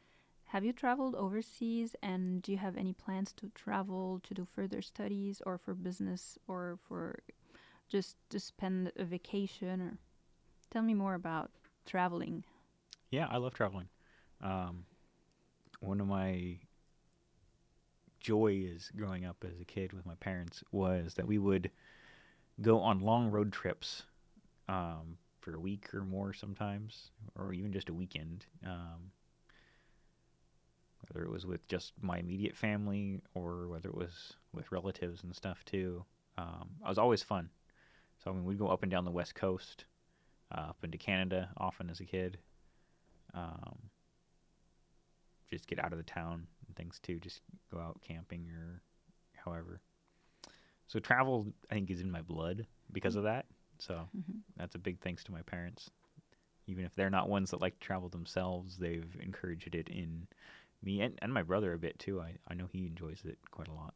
Have you traveled overseas, and do you have any plans to travel to do further studies, or for business, or for just to spend a vacation? Or tell me more about traveling. Yeah, I love traveling. Um, one of my joys growing up as a kid with my parents was that we would go on long road trips um, for a week or more sometimes, or even just a weekend. Um, whether it was with just my immediate family or whether it was with relatives and stuff too. Um, it was always fun. So I mean, we'd go up and down the west coast, uh, up into Canada often as a kid. Um, just get out of the town and things too. Just go out camping or however. So travel, I think, is in my blood because of that. So Mhm. that's a big thanks to my parents. Even if they're not ones that like to travel themselves, they've encouraged it in me and, and my brother a bit too. I, I know he enjoys it quite a lot.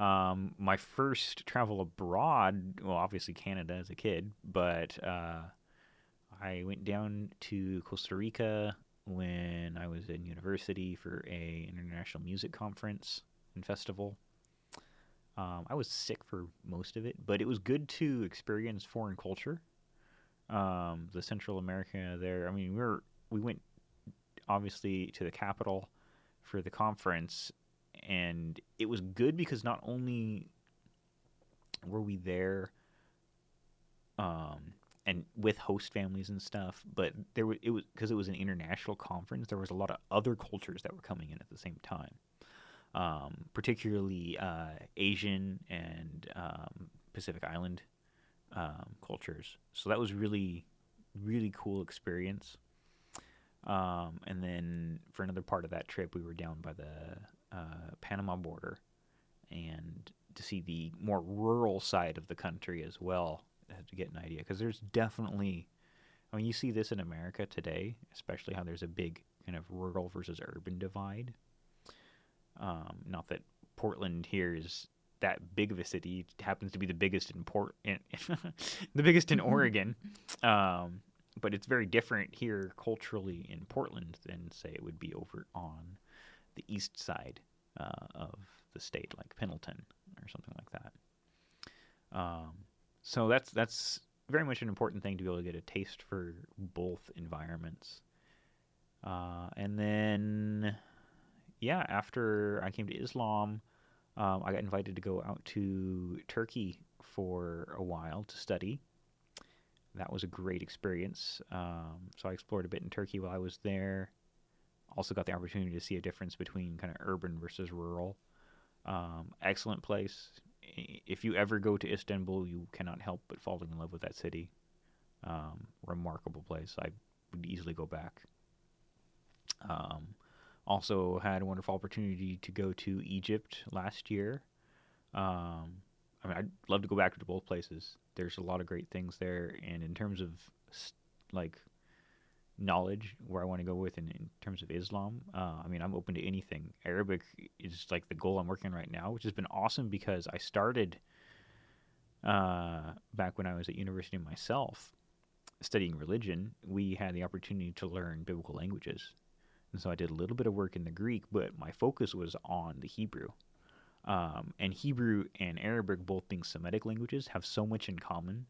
Um, my first travel abroad, well, obviously Canada as a kid, but uh, I went down to Costa Rica when I was in university for a international music conference and festival. Um, I was sick for most of it, but it was good to experience foreign culture. Um, the Central America there. I mean, we were we went obviously to the capital for the conference, and it was good because not only were we there, um, and with host families and stuff, but there was it was because it was an international conference. There was a lot of other cultures that were coming in at the same time um, particularly uh, Asian and um, Pacific Island um, cultures. So that was really, really cool experience. Um, and then for another part of that trip, we were down by the uh, Panama border, and to see the more rural side of the country as well to get an idea, because there's definitely, I mean, you see this in America today, especially how there's a big kind of rural versus urban divide. Um, not that Portland here is that big of a city. It happens to be the biggest in Port, in, *laughs* the biggest in *laughs* Oregon. Um, but it's very different here culturally in Portland than say it would be over on the east side uh, of the state, like Pendleton or something like that. Um, so that's that's very much an important thing to be able to get a taste for both environments. Uh, and then yeah, after I came to Islam, um, I got invited to go out to Turkey for a while to study. That was a great experience. Um, so I explored a bit in Turkey while I was there. Also got the opportunity to see a difference between kind of urban versus rural. Um, excellent place. If you ever go to Istanbul, you cannot help but fall in love with that city. Um, remarkable place. I would easily go back. Um, also had a wonderful opportunity to go to Egypt last year. Um, I mean, I'd love to go back to both places. There's a lot of great things there, and in terms of s- like knowledge where I want to go with in, in terms of Islam. Uh, I mean, I'm open to anything. Arabic is like the goal I'm working on right now, which has been awesome because I started uh, back when I was at university myself studying religion. We had the opportunity to learn biblical languages. And so I did a little bit of work in the Greek, but my focus was on the Hebrew. Um, and Hebrew and Arabic, both being Semitic languages, have so much in common,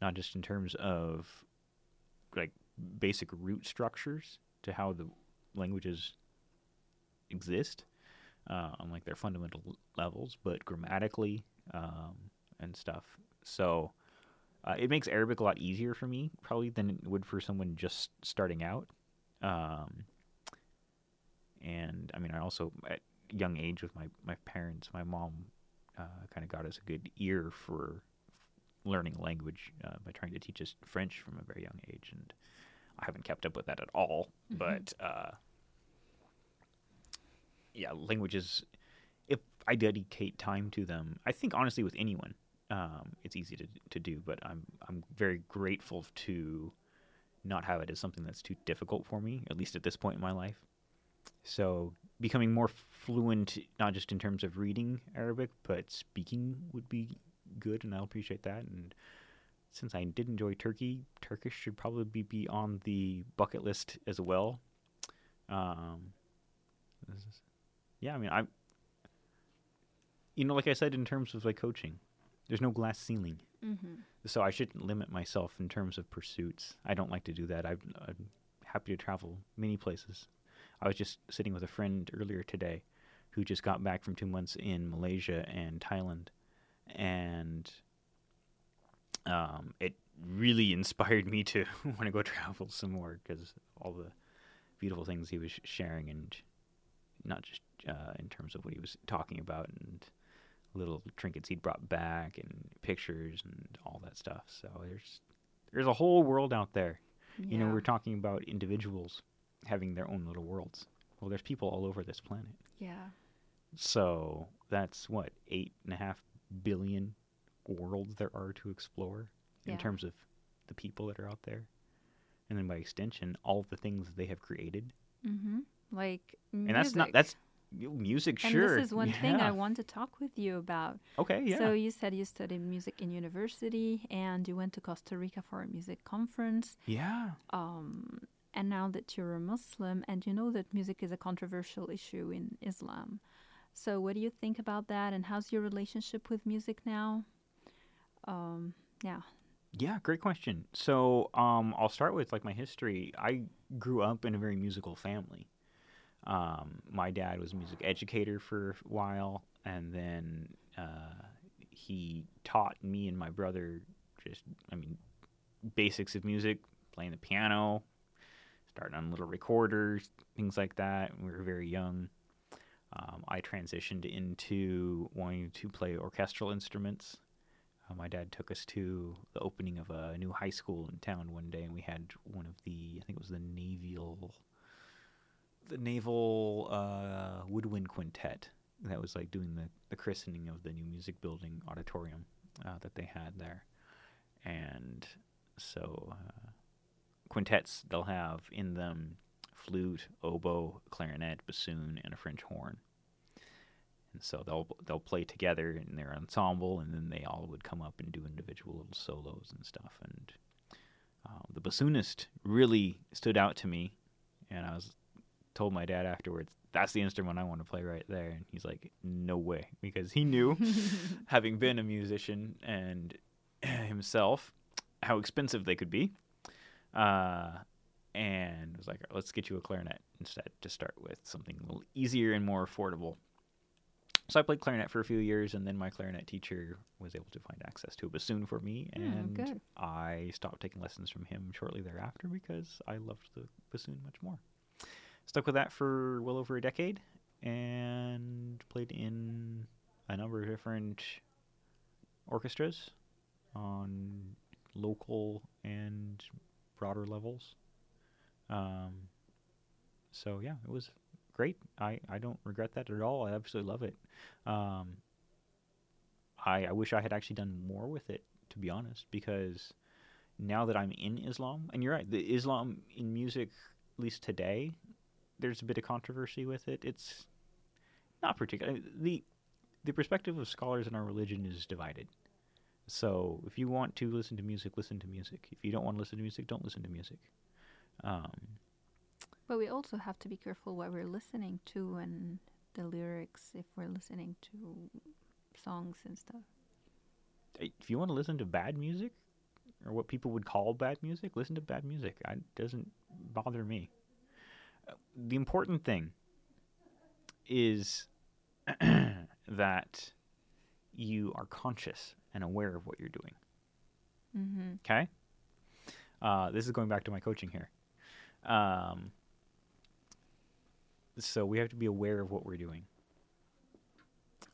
not just in terms of like basic root structures to how the languages exist uh, on like their fundamental levels, but grammatically um, and stuff. So uh, it makes Arabic a lot easier for me, probably than it would for someone just starting out. Um, and I mean, I also at young age with my my parents, my mom uh, kind of got us a good ear for learning language uh, by trying to teach us French from a very young age, and I haven't kept up with that at all. Mhm. But uh, yeah, languages. If I dedicate time to them, I think honestly with anyone, um, it's easy to to do. But I'm I'm very grateful to not have it as something that's too difficult for me, at least at this point in my life. So becoming more fluent, not just in terms of reading Arabic, but speaking would be good, and I'll appreciate that. And since I did enjoy Turkey, Turkish should probably be, on the bucket list as well. Um, is- yeah, I mean, I, you know, like I said, in terms of like coaching, there's no glass ceiling Mm-hmm. so I shouldn't limit myself in terms of pursuits. I don't like to do that. I'm, I'm happy to travel many places. I was just sitting with a friend earlier today who just got back from two months in Malaysia and Thailand, and um, it really inspired me to *laughs* want to go travel some more because all the beautiful things he was sharing, and not just uh, in terms of what he was talking about and little trinkets he'd brought back and pictures and all that stuff. So there's there's a whole world out there. You know, we're talking about individuals having their own little worlds. Well, there's people all over this planet. yeah. So that's what eight and a half billion worlds there are to explore in Yeah. terms of the people that are out there, and then by extension, all the things they have created. Mm-hmm. Like And that's not music. that's music. And sure, this is one thing I want to talk with you about. Okay, yeah. So you said you studied music in university and you went to Costa Rica for a music conference. yeah. Um, and now that you're a Muslim and you know that music is a controversial issue in Islam. So what do you think about that and how's your relationship with music now? Um, yeah. Yeah, great question. So, um, I'll start with like my history. I grew up in a very musical family. Um, my dad was a music educator for a while, and then uh, he taught me and my brother just, I mean, basics of music, playing the piano, starting on little recorders, things like that. We were very young. Um, I transitioned into wanting to play orchestral instruments. Uh, my dad took us to the opening of a new high school in town one day, and we had one of the I think it was the naval, the naval uh, woodwind quintet that was like doing the the christening of the new music building auditorium uh, that they had there, and so uh, quintets they'll have in them flute, oboe, clarinet, bassoon, and a French horn and so they'll they'll play together in their ensemble, and then they all would come up and do individual little solos and stuff. And uh, the bassoonist really stood out to me, and I was told my dad afterwards, "That's the instrument I want to play right there." And he's like, "No way," because he knew, *laughs* having been a musician and *clears throat* himself, how expensive they could be. Uh, and was like, let's get you a clarinet instead to start with, something a little easier and more affordable. So I played clarinet for a few years, and then my clarinet teacher was able to find access to a bassoon for me, Hmm, and good. I stopped taking lessons from him shortly thereafter because I loved the bassoon much more. Stuck with that for well over a decade, and played in a number of different orchestras on local and broader levels. Um, so yeah, it was great. I, I don't regret that at all. I absolutely love it. Um, I, I wish I had actually done more with it, to be honest, because now that I'm in Islam, and you're right, the Islam in music, at least today, there's a bit of controversy with it. It's not particular. the The perspective of scholars in our religion is divided. So if you want to listen to music, listen to music. If you don't want to listen to music, don't listen to music. Um, But we also have to be careful what we're listening to and the lyrics if we're listening to songs and stuff. if you want to listen to bad music or what people would call bad music, listen to bad music. I, it doesn't bother me. Uh, The important thing is *clears throat* that you are conscious and aware of what you're doing. Mm-hmm. Okay? Uh, this is going back to my coaching here. Um, so we have to be aware of what we're doing,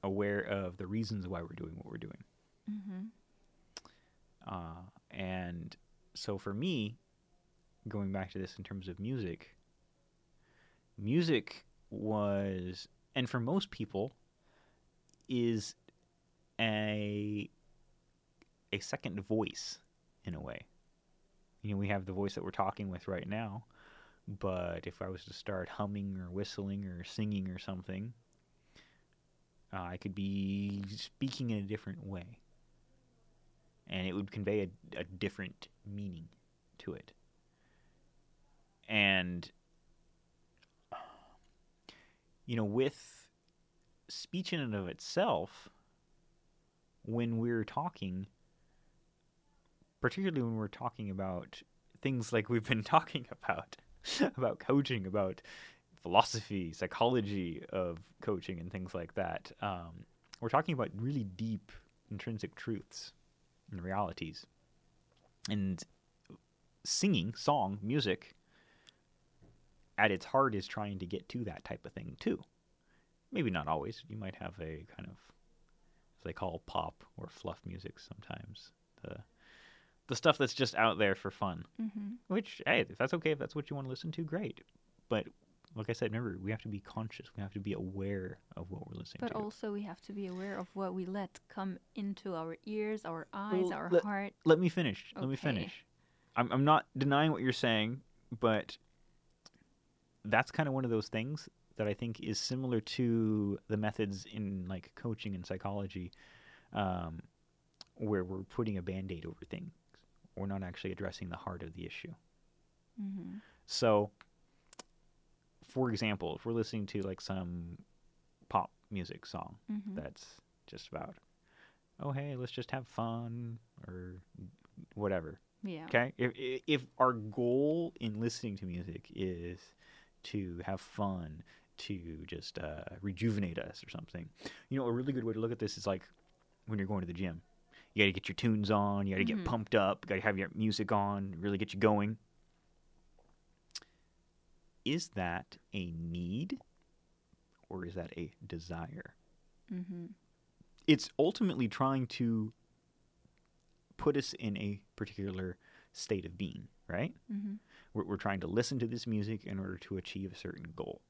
aware of the reasons why we're doing what we're doing. Mm-hmm. Uh, and so for me, going back to this in terms of music, music was, and for most people, is a a second voice in a way. You know, we have the voice that we're talking with right now, but if I was to start humming or whistling or singing or something, uh, I could be speaking in a different way and it would convey a, a different meaning to it. And, you know, with speech in and of itself, when we're talking, particularly when we're talking about things like we've been *laughs* talking about, *laughs* about coaching, about philosophy, psychology of coaching, and things like that, um, we're talking about really deep intrinsic truths and realities. And singing, song, music, at its heart is trying to get to that type of thing too. Maybe not always. You might have a kind of, as they call pop or fluff music sometimes. The the stuff that's just out there for fun. Mm-hmm. Which, hey, if that's okay, if that's what you want to listen to, great. But like I said, remember, we have to be conscious. We have to be aware of what we're listening But to. But also we have to be aware of what we let come into our ears, our eyes, Well, our let- heart. let me finish. Let me finish. I'm I'm not denying what you're saying, but that's kind of one of those things that I think is similar to the methods in like coaching and psychology, um, where we're putting a band-aid over things. We're not actually addressing the heart of the issue. Mm-hmm. So, for example, if we're listening to like some pop music song Mm-hmm. that's just about, oh hey, let's just have fun or whatever. yeah. Okay, if if- if our goal in listening to music is to have fun, to just uh, rejuvenate us or something, you know, a really good way to look at this is like when you're going to the gym. You got to get your tunes on. You got to Mhm. get pumped up. Got to have your music on. Really get you going. Is that a need, or is that a desire? Mm-hmm. it's ultimately trying to put us in a particular state of being, right? Mm-hmm. We're, we're trying to listen to this music in order to achieve a certain goal.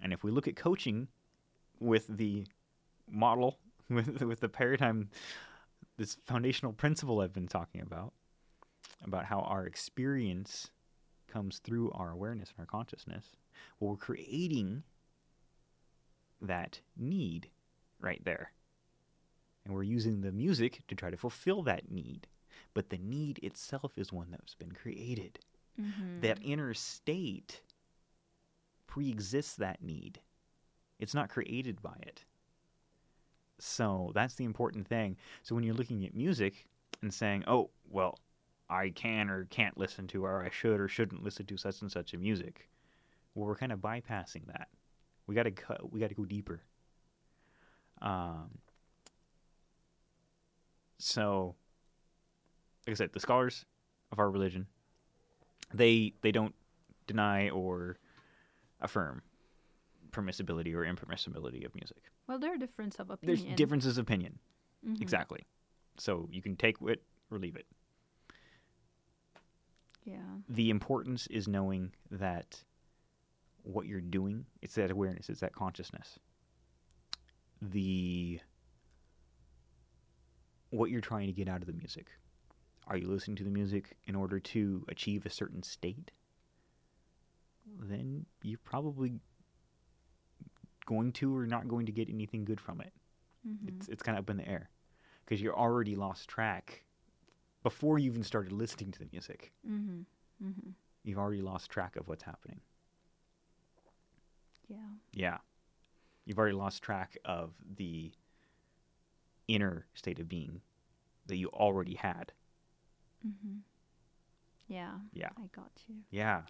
And if we look at coaching with the model, *laughs* with, with the paradigm, this foundational principle I've been talking about, about how our experience comes through our awareness and our consciousness, well, we're creating that need right there. And we're using the music to try to fulfill that need. But the need itself is one that's been created. Mm-hmm. That inner state pre exists that need, it's not created by it. So that's the important thing. So when you're looking at music and saying, oh, well, I can or can't listen to, or I should or shouldn't listen to such and such a music, well, we're kind of bypassing that. We got to cut. We got to go deeper. Um, so, like I said, the scholars of our religion, they they don't deny or affirm permissibility or impermissibility of music. Well, there are differences of opinion. There's differences of opinion, Mhm. exactly. So you can take it or leave it. Yeah. The importance is knowing that what you're doing, it's that awareness, it's that consciousness. The what you're trying to get out of the music. are you listening to the music in order to achieve a certain state? Then you're probably going to or not going to get anything good from it. Mhm. It's it's kind of up in the air because you're already lost track before you even started listening to the music. Mhm. Mhm. You've already lost track of what's happening. Yeah. Yeah. You've already lost track of the inner state of being that you already had. Mhm. Yeah. Yeah. I got you. Yeah.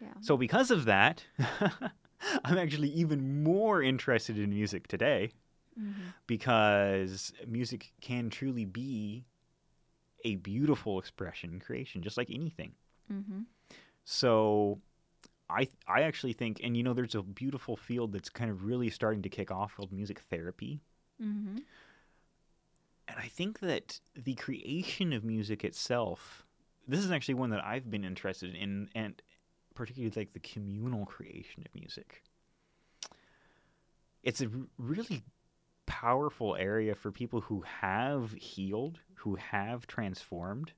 Yeah. So because of that, *laughs* *laughs* I'm actually even more interested in music today Mhm. because music can truly be a beautiful expression creation just like anything. Mhm. So I I actually think and you know there's a beautiful field that's kind of really starting to kick off called music therapy. Mhm. And I think that the creation of music itself, this is actually one that I've been interested in, and particularly like the communal creation of music. It's a really powerful area for people who have healed, who have transformed,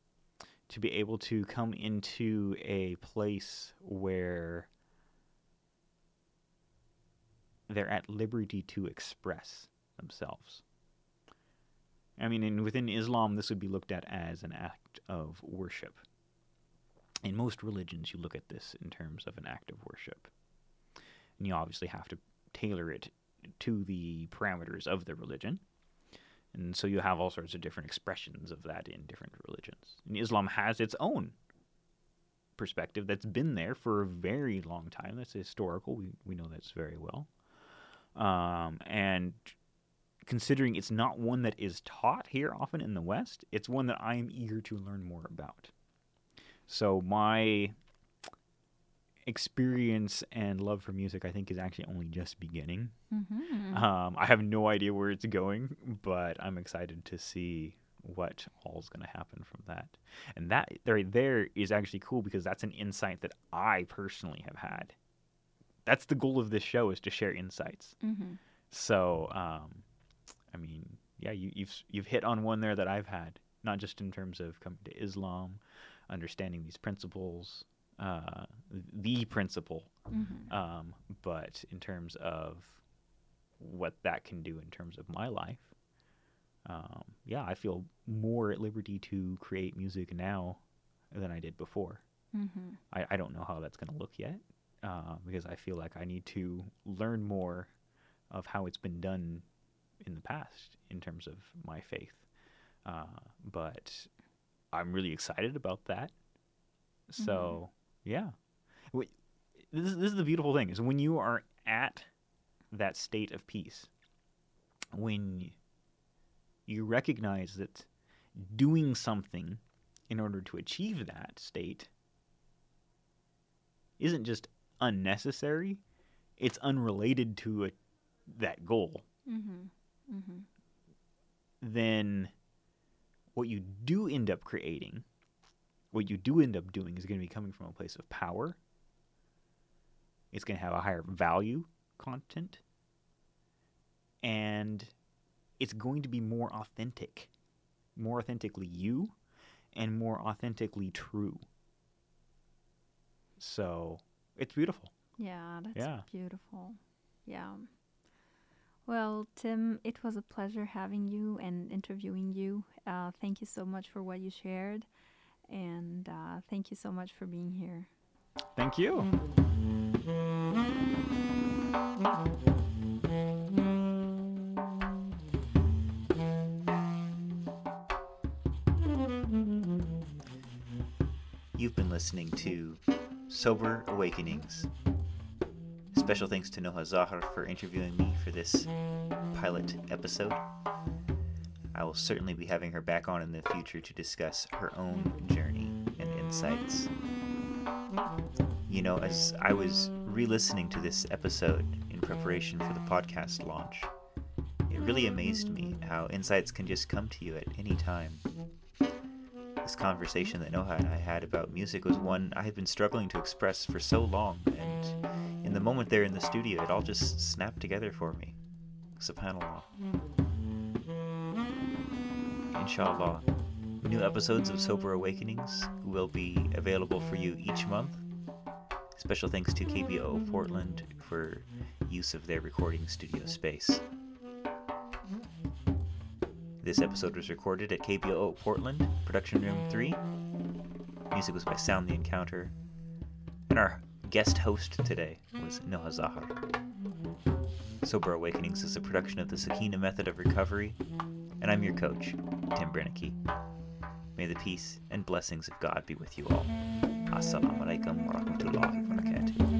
to be able to come into a place where they're at liberty to express themselves. I mean, and within Islam, this would be looked at as an act of worship. In most religions, you look at this in terms of an act of worship. And you obviously have to tailor it to the parameters of the religion. And so you have all sorts of different expressions of that in different religions. And Islam has its own perspective that's been there for a very long time. That's historical. We, we know that's very well. Um, and considering it's not one that is taught here often in the West, it's one that I am eager to learn more about. So my experience and love for music, I think, is actually only just beginning. Mhm. Um, I have no idea where it's going, but I'm excited to see what all's going to happen from that. And that right there is actually cool because that's an insight that I personally have had. That's the goal of this show is to share insights. Mhm. So, um, I mean, yeah, you, you've you've hit on one there that I've had, not just in terms of coming to Islam, understanding these principles, uh, the principle, Mhm. um, but in terms of what that can do in terms of my life. Um, yeah, I feel more at liberty to create music now than I did before. Mhm. I, I don't know how that's going to look yet uh, because I feel like I need to learn more of how it's been done in the past in terms of my faith. Uh, but I'm really excited about that. So, yeah. Wh- This, is- this is the beautiful thing is when you are at that state of peace, when you recognize that doing something in order to achieve that state isn't just unnecessary, it's unrelated to a, that goal, Mhm. Mhm. then what you do end up creating, what you do end up doing is going to be coming from a place of power. It's going to have a higher value content. And it's going to be more authentic, more authentically you, and more authentically true. So it's beautiful. Yeah, that's Yeah. beautiful. Yeah. Well, Tim, it was a pleasure having you and interviewing you. Uh, thank you so much for what you shared. And uh, thank you so much for being here. Thank you. You've been listening to Sober Awakenings. Special thanks to Noha Zahar for interviewing me for this pilot episode. I will certainly be having her back on in the future to discuss her own journey and insights. You know, as I was re listening to this episode in preparation for the podcast launch, it really amazed me how insights can just come to you at any time this conversation that Noha and I had about music was one I had been struggling to express for so long, and the moment there in the studio, it all just snapped together for me. Subhanallah. Inshallah, New episodes of Sober Awakenings will be available for you each month. Special thanks to KBOO Portland for use of their recording studio space. This episode was recorded at KBOO Portland, Production Room 3. Music was by Sound the Encounter. And our guest host today was Noha Zahar. Sober Awakenings is a production of the Sakina Method of Recovery, and I'm your coach, Tim Brennecke. May the peace and blessings of God be with you all. Assalamu alaikum wa rahmatullahi wa barakatuh.